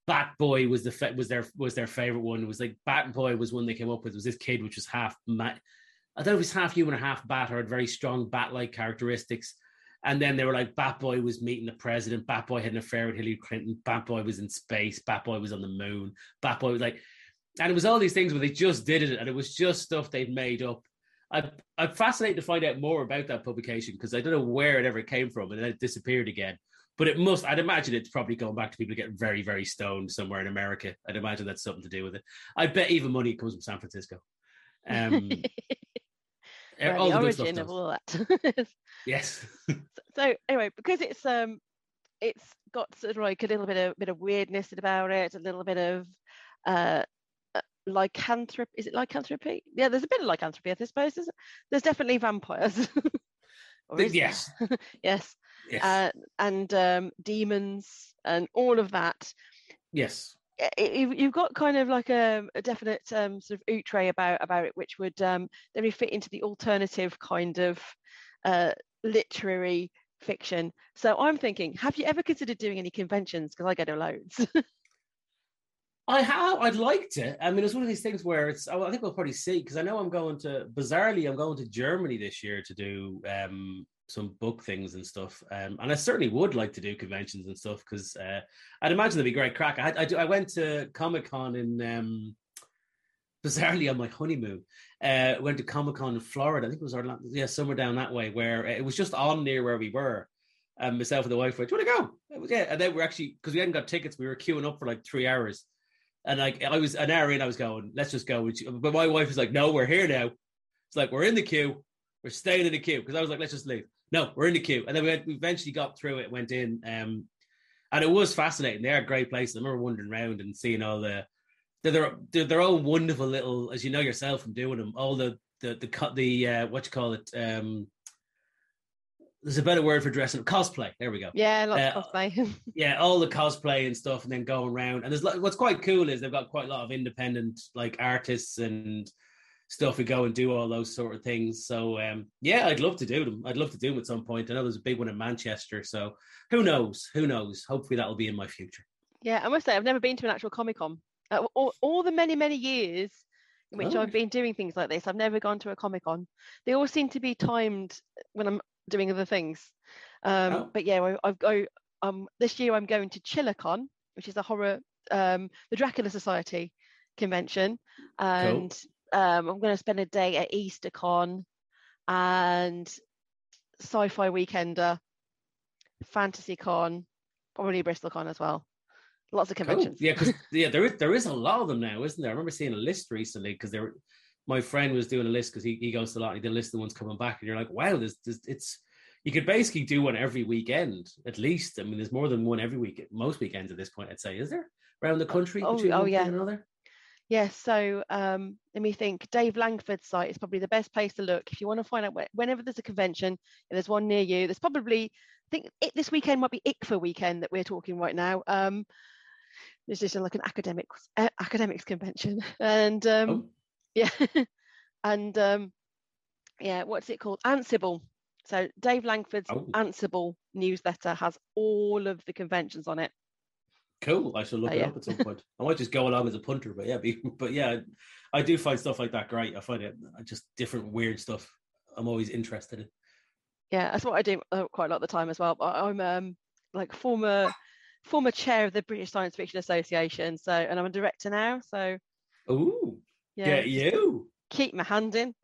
Bat Boy was the was their was their favorite one. It was like Bat Boy was one they came up with. It was this kid which was half I don't thought it was half human or half bat or had very strong bat-like characteristics. And then they were like, Bat Boy was meeting the president. Bat Boy had an affair with Hillary Clinton. Bat Boy was in space. Bat Boy was on the moon. Bat Boy was like, and it was all these things where they just did it, and it was just stuff they'd made up. I, I'm fascinated to find out more about that publication because I don't know where it ever came from, and then it disappeared again. But it must, I'd imagine it's probably going back to people getting very, very stoned somewhere in America. I'd imagine that's something to do with it. I bet even money comes from San Francisco. Um, right, all the, the origin of all that. yes. so anyway, because it's um, it's got sort of like a little bit of bit of weirdness about it, a little bit of uh, uh lycanthropy. Is it lycanthropy? Yeah, there's a bit of lycanthropy, I suppose. There's, there's definitely vampires. Yes. yes yes. uh, and um, demons and all of that. Yes. You've got kind of like a, a definite um, sort of outre about about it, which would um, then fit into the alternative kind of uh, literary fiction. So I'm thinking, have you ever considered doing any conventions? Because I go to loads. I have. I'd like to. I mean, it's one of these things where it's. I think we'll probably see because I know I'm going to. Bizarrely, I'm going to Germany this year to do um, some book things and stuff. Um, and I certainly would like to do conventions and stuff because uh, I'd imagine it'd be great crack. I, I, I went to Comic Con in um, bizarrely on my honeymoon. Uh, went to Comic Con in Florida. I think it was Orlando, yeah, somewhere down that way where it was just on near where we were. And myself and the wife went, "Do you want to go?" Was, yeah, and then we're actually because we hadn't got tickets, we were queuing up for like three hours. And like I was an hour in, I was going, "Let's just go." But my wife was like, "No, we're here now." It's like we're in the queue. We're staying in the queue because I was like, "Let's just leave." no, we're in the queue. And then we, went, we eventually got through it, went in. Um, and it was fascinating. They're a great place. I remember wandering around and seeing all the, they're, they're, all wonderful little, as you know yourself from doing them, all the, the, the, the, uh, what you call it, um, there's a better word for dressing up cosplay. There we go. Yeah, lots Uh, of cosplay. Yeah, all the cosplay and stuff, and then going around. And there's like, what's quite cool is they've got quite a lot of independent like artists and stuff who go and do all those sort of things. So um, yeah, I'd love to do them. I'd love to do them at some point. I know there's a big one in Manchester, so who knows? Who knows? Hopefully that'll be in my future. yeah, I must say I've never been to an actual Comic Con. Uh, all, all the many many years in which Oh. I've been doing things like this, I've never gone to a Comic Con. They all seem to be timed when I'm doing other things. Um, Oh. But yeah, I, I've go. Um, this year I'm going to ChillerCon, which is a horror, um, the Dracula Society convention, and um, I'm going to spend a day at EasterCon and Sci-Fi Weekender, FantasyCon, probably BristolCon as well. Lots of Cool. conventions. Yeah, because yeah, there is there is a lot of them now, isn't there? I remember seeing a list recently because there. My friend was doing a list because he, he goes to a lot. And he did a list of the ones coming back, and you're like, wow, there's, there's it's you could basically do one every weekend at least. I mean, there's more than one every week, most weekends at this point. I'd say, is there around the country? Oh, between oh, yeah. and another. Yes, so um, let me think. Dave Langford's site is probably the best place to look if you want to find out where, whenever there's a convention. If there's one near you, there's probably I think it, this weekend might be ICFA weekend that we're talking right now. Um, it's just like an academics uh, academics convention, and um, Oh, yeah, and um, yeah, what's it called? Ansible. So Dave Langford's Oh. Ansible newsletter has all of the conventions on it. cool. I shall look Oh, it yeah. up at some point. I might just go along as a punter, but yeah, be, but yeah, I do find stuff like that great. I find it uh, just different weird stuff. I'm always interested in. yeah that's what i do uh, quite a lot of the time as well but i'm um like former former chair of the british science fiction association so and i'm a director now so Ooh, yeah. Get you. keep my hand in.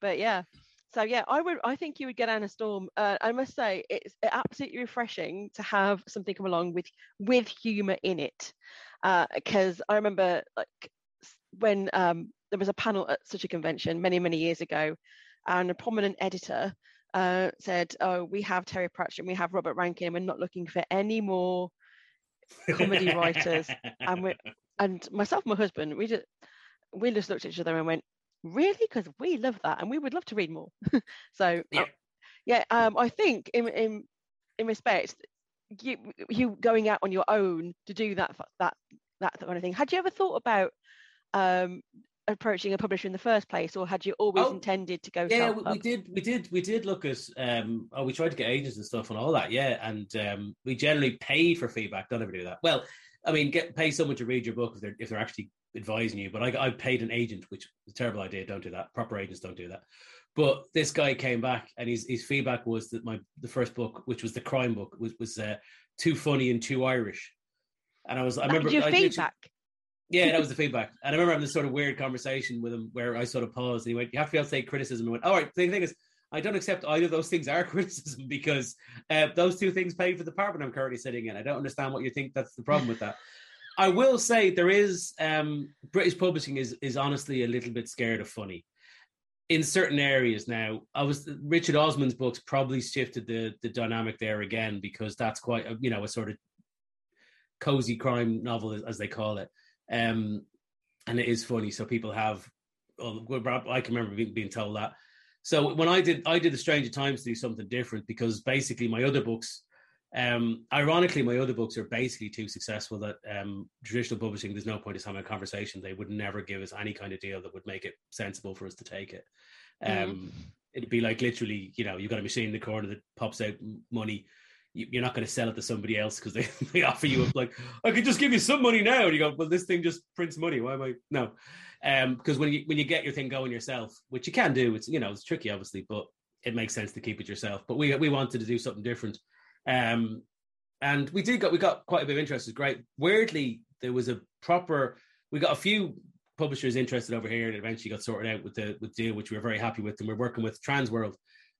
But yeah. So yeah i would i think you would get Anna storm. Uh, i must say it's absolutely refreshing to have something come along with with humor in it. Because i remember like when um, there was a panel at such a convention many many years ago and a prominent editor uh, said oh we have terry pratchett and we have robert rankin and we're not looking for any more comedy writers, and we and myself and my husband we just we just looked at each other and went really? Because we love that and we would love to read more. So Yeah. uh, yeah. um i think in in in respect you you going out on your own to do that that that kind of thing had you ever thought about um approaching a publisher in the first place or had you always Oh, intended to go yeah we, we did we did we did look at um oh we tried to get agents and stuff and all that yeah and um we generally paid for feedback don't ever do that. Well i mean get pay someone to read your book if they're if they're actually advising you but i i paid an agent which is a terrible idea. Don't do that. Proper agents don't do that. But this guy came back and his his feedback was that my the first book which was the crime book was was uh, too funny and too irish. And i was i remember your I feedback? Yeah, that was the feedback. And I remember having this sort of weird conversation with him where I sort of paused and he went, You have to be able to take criticism. I went, All right, the thing is, I don't accept either of those things are criticism because uh, those two things pay for the apartment I'm currently sitting in. I don't understand what you think that's the problem with that. I will say there is um, British publishing is is honestly a little bit scared of funny in certain areas now. I was Richard Osman's books probably shifted the the dynamic there again because that's quite a, you know a sort of cozy crime novel as, they call it um, and it is funny. So people have, I can remember being told that. So when I did, I did the Stranger Times to do something different because basically my other books, um, ironically, my other books are basically too successful that um, traditional publishing. There's no point in having a conversation. They would never give us any kind of deal that would make it sensible for us to take it. Um, It'd be like literally, you know, you've got a machine in the corner that pops out money you're not going to sell it to somebody else because they, they offer you like I could just give you some money now, and you go, well, this thing just prints money. Why am I no? Um, because when you when you get your thing going yourself, which you can do, it's you know it's tricky, obviously, but it makes sense to keep it yourself. But we we wanted to do something different, um, and we did got we got quite a bit of interest. It's great. Weirdly, there was a proper. We got a few publishers interested over here, and it eventually got sorted out with the with deal, which we were very happy with. And we're working with Transworld,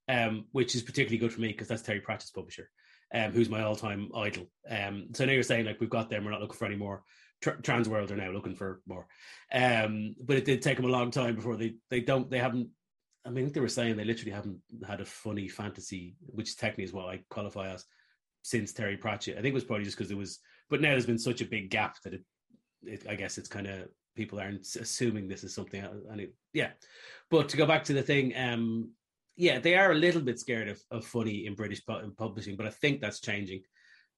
um, which is particularly good for me because that's Terry Pratchett's publisher um, who's my all-time idol. Um, so now you're saying like we've got them, we're not looking for any more. Tr- Transworld are now looking for more, um, but it did take them a long time before they they don't they haven't. I mean, they were saying they literally haven't had a funny fantasy, which technically is what I qualify as, since Terry Pratchett. I think it was probably just because it was, but now there's been such a big gap that it, it I guess it's kind of people aren't assuming this is something. And it, yeah, but to go back to the thing, um, yeah, they are a little bit scared of, of funny in British pu- publishing, but I think that's changing.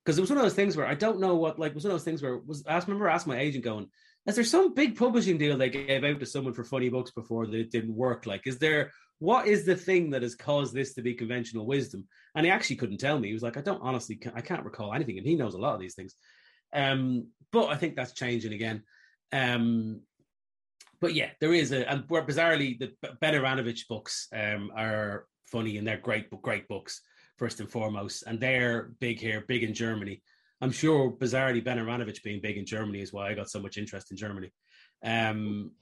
Because it was one of those things where I don't know what like was one of those things where was I remember asking my agent going, is there some big publishing deal they gave out to someone for funny books before that it didn't work? Like, is there what is the thing that has caused this to be conventional wisdom? And he actually couldn't tell me. He was like, I don't honestly, I can't recall anything, and he knows a lot of these things. Um, but I think that's changing again. Um, but yeah, there is a, and bizarrely, the Ben Aaronovitch books um, are funny and they're great, great books first and foremost, and they're big here, big in Germany. I'm sure, bizarrely, Ben Aaronovitch being big in Germany is why I got so much interest in Germany, um,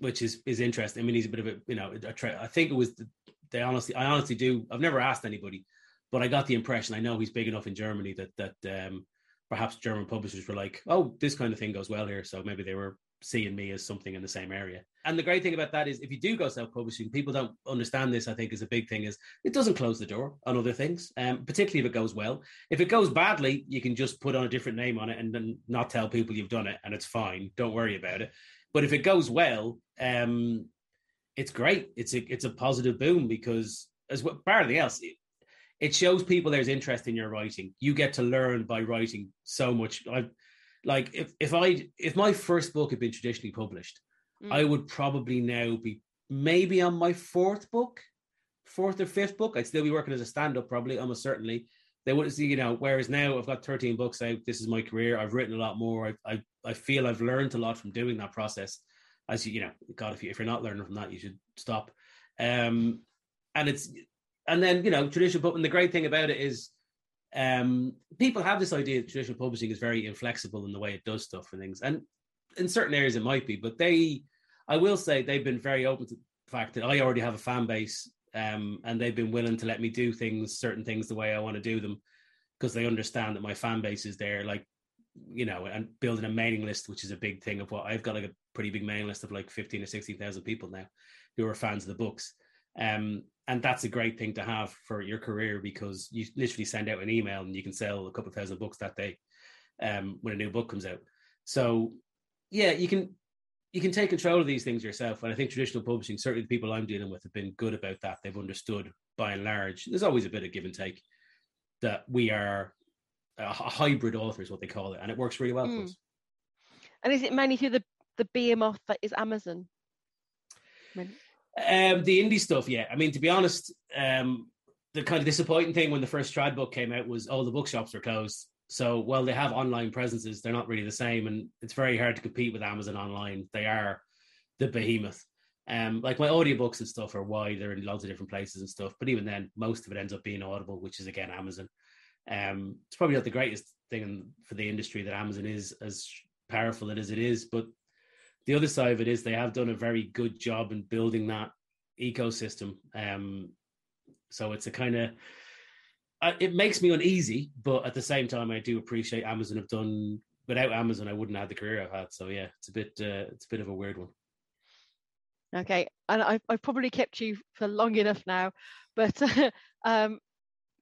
which is is interesting. I mean, he's a bit of a, you know, a tra- I think it was the, they honestly, I honestly do. I've never asked anybody, but I got the impression. I know he's big enough in Germany that that um, perhaps German publishers were like, oh, this kind of thing goes well here, so maybe they were seeing me as something in the same area. And the great thing about that is if you do go self-publishing, people don't understand this, I think is a big thing, is it doesn't close the door on other things, um, particularly if it goes well. If it goes badly, you can just put on a different name on it and then not tell people you've done it and it's fine. Don't worry about it. But if it goes well, um, it's great. It's a it's a positive boom because as well, bar anything else, it, it shows people there's interest in your writing. You get to learn by writing so much. I like if if I if my first book had been traditionally published, mm. I would probably now be maybe on my fourth book, fourth or fifth book. I'd still be working as a stand up probably, almost certainly. They wouldn't see, you know, whereas now I've got 13 books out. This is my career. I've written a lot more. I I, I feel I've learned a lot from doing that process. As you, you know, God, if you if you're not learning from that, you should stop. Um, and it's and then you know traditional book. And the great thing about it is um, people have this idea that traditional publishing is very inflexible in the way it does stuff and things, and in certain areas it might be. But they, I will say, they've been very open to the fact that I already have a fan base, um, and they've been willing to let me do things, certain things, the way I want to do them, because they understand that my fan base is there. Like, you know, and building a mailing list, which is a big thing of what I've got like a pretty big mailing list of like fifteen or sixteen thousand people now who are fans of the books. Um, and that's a great thing to have for your career because you literally send out an email and you can sell a couple of thousand books that day um, when a new book comes out. So yeah, you can you can take control of these things yourself. And I think traditional publishing, certainly the people I'm dealing with, have been good about that. They've understood by and large. There's always a bit of give and take that we are a hybrid author is what they call it, and it works really well mm. for us. And is it mainly through the the behemoth that is Amazon? Um, the indie stuff, yeah. I mean, to be honest, um, the kind of disappointing thing when the first Strad book came out was all the bookshops were closed. So while they have online presences, they're not really the same, and it's very hard to compete with Amazon online. They are the behemoth. Um, like my audiobooks and stuff are wide; they're in lots of different places and stuff. But even then, most of it ends up being Audible, which is again Amazon. Um, it's probably not the greatest thing for the industry that Amazon is as powerful as it is, but the other side of it is they have done a very good job in building that ecosystem. Um, so it's a kind of it makes me uneasy, but at the same time, I do appreciate Amazon have done. Without Amazon, I wouldn't have the career I've had. So yeah, it's a bit uh, it's a bit of a weird one. Okay, and I, I've probably kept you for long enough now, but um,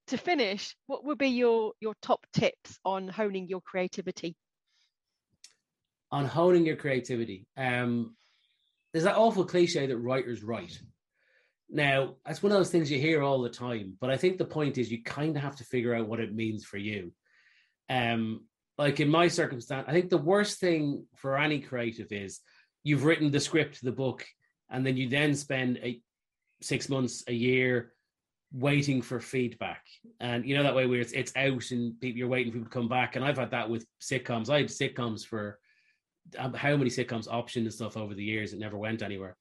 to finish, what would be your your top tips on honing your creativity? On honing your creativity. Um, there's that awful cliche that writers write. Now, that's one of those things you hear all the time, but I think the point is you kind of have to figure out what it means for you. Um, like in my circumstance, I think the worst thing for any creative is you've written the script to the book, and then you then spend a, six months, a year waiting for feedback. And you know that way where it's it's out and people you're waiting for people to come back. And I've had that with sitcoms. I had sitcoms for how many sitcoms optioned and stuff over the years. It never went anywhere.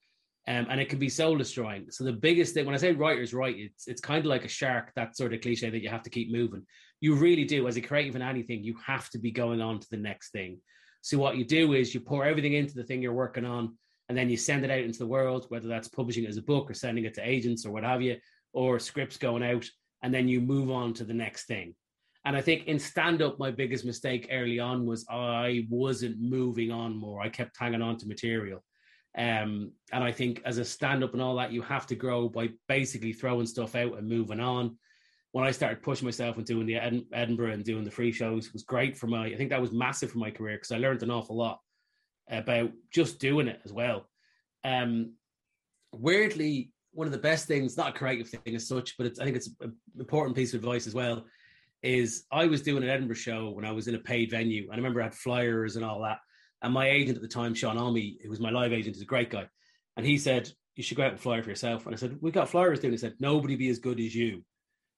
Um, and it can be soul destroying. So the biggest thing when I say writers write, it's it's kind of like a shark, that sort of cliche that you have to keep moving. You really do, as a creative in anything, you have to be going on to the next thing. So what you do is you pour everything into the thing you're working on, and then you send it out into the world, whether that's publishing it as a book or sending it to agents or what have you, or scripts going out, and then you move on to the next thing. And I think in stand up, my biggest mistake early on was I wasn't moving on more. I kept hanging on to material. Um, and I think as a stand up and all that, you have to grow by basically throwing stuff out and moving on. When I started pushing myself and doing the Ed- Edinburgh and doing the free shows was great for my, I think that was massive for my career because I learned an awful lot about just doing it as well. Um, weirdly, one of the best things, not a creative thing as such, but I think it's an important piece of advice as well. Is I was doing an Edinburgh show when I was in a paid venue, and I remember I had flyers and all that. And my agent at the time, Sean Almy, who was my live agent, is a great guy, and he said you should go out and flyer for yourself. And I said we've got flyers doing. He said nobody be as good as you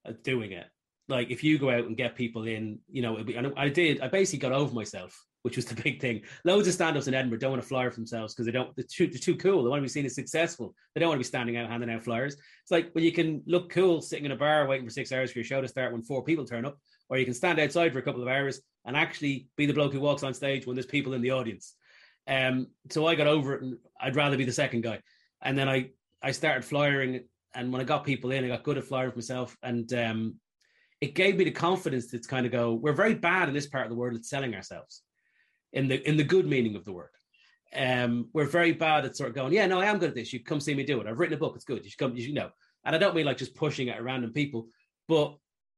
at doing it. Like if you go out and get people in, you know, be, I did. I basically got over myself which was the big thing. Loads of stand-ups in Edinburgh don't want to flyer for themselves because they don't they're too, they're too cool. They want to be seen as successful. They don't want to be standing out handing out flyers. It's like when you can look cool sitting in a bar waiting for six hours for your show to start when four people turn up, or you can stand outside for a couple of hours and actually be the bloke who walks on stage when there's people in the audience. Um, so I got over it, and I'd rather be the second guy. And then I I started flyering, and when I got people in, I got good at flyering for myself, and um, it gave me the confidence to kind of go. We're very bad in this part of the world at selling ourselves in the in the good meaning of the word. Um, we're very bad at sort of going, yeah, no, I am good at this. You come see me do it. I've written a book. It's good. You should come. You should know. And I don't mean like just pushing it at random people, but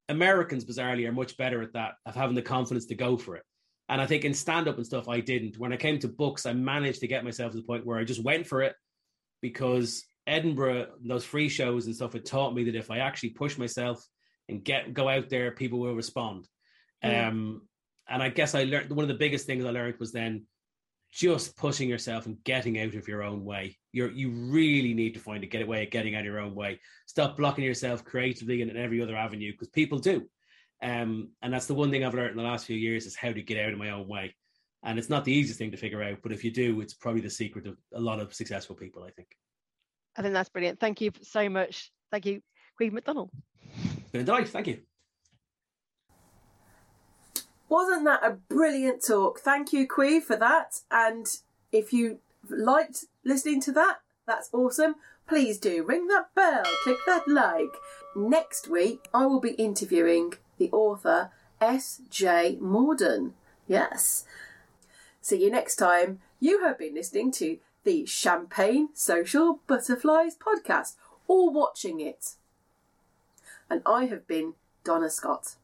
Americans bizarrely are much better at that of having the confidence to go for it. And I think in stand up and stuff, I didn't. When I came to books, I managed to get myself to the point where I just went for it because Edinburgh, those free shows and stuff, had taught me that if I actually push myself and get go out there, people will respond. Mm. Um, and I guess I learned one of the biggest things I learned was then just pushing yourself and getting out of your own way. You're you really need to find a get way of getting out of your own way. Stop blocking yourself creatively and in every other avenue because people do. Um, and that's the one thing I've learned in the last few years is how to get out of my own way. And it's not the easiest thing to figure out, but if you do, it's probably the secret of a lot of successful people, I think. I think that's brilliant. Thank you so much. Thank you, Caimh McDonnell. Been a delight. Thank you. Wasn't that a brilliant talk? Thank you, Caimh, for that. And if you liked listening to that, that's awesome. Please do ring that bell, click that like. Next week, I will be interviewing the author S.J. Morden. Yes. See you next time. You have been listening to the Champagne Social Butterflies podcast or watching it. And I have been Donna Scott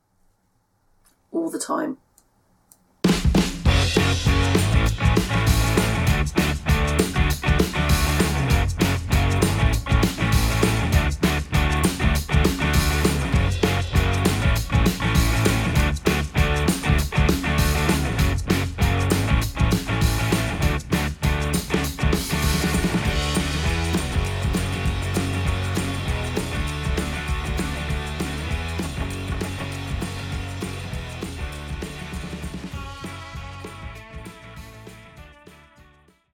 all the time.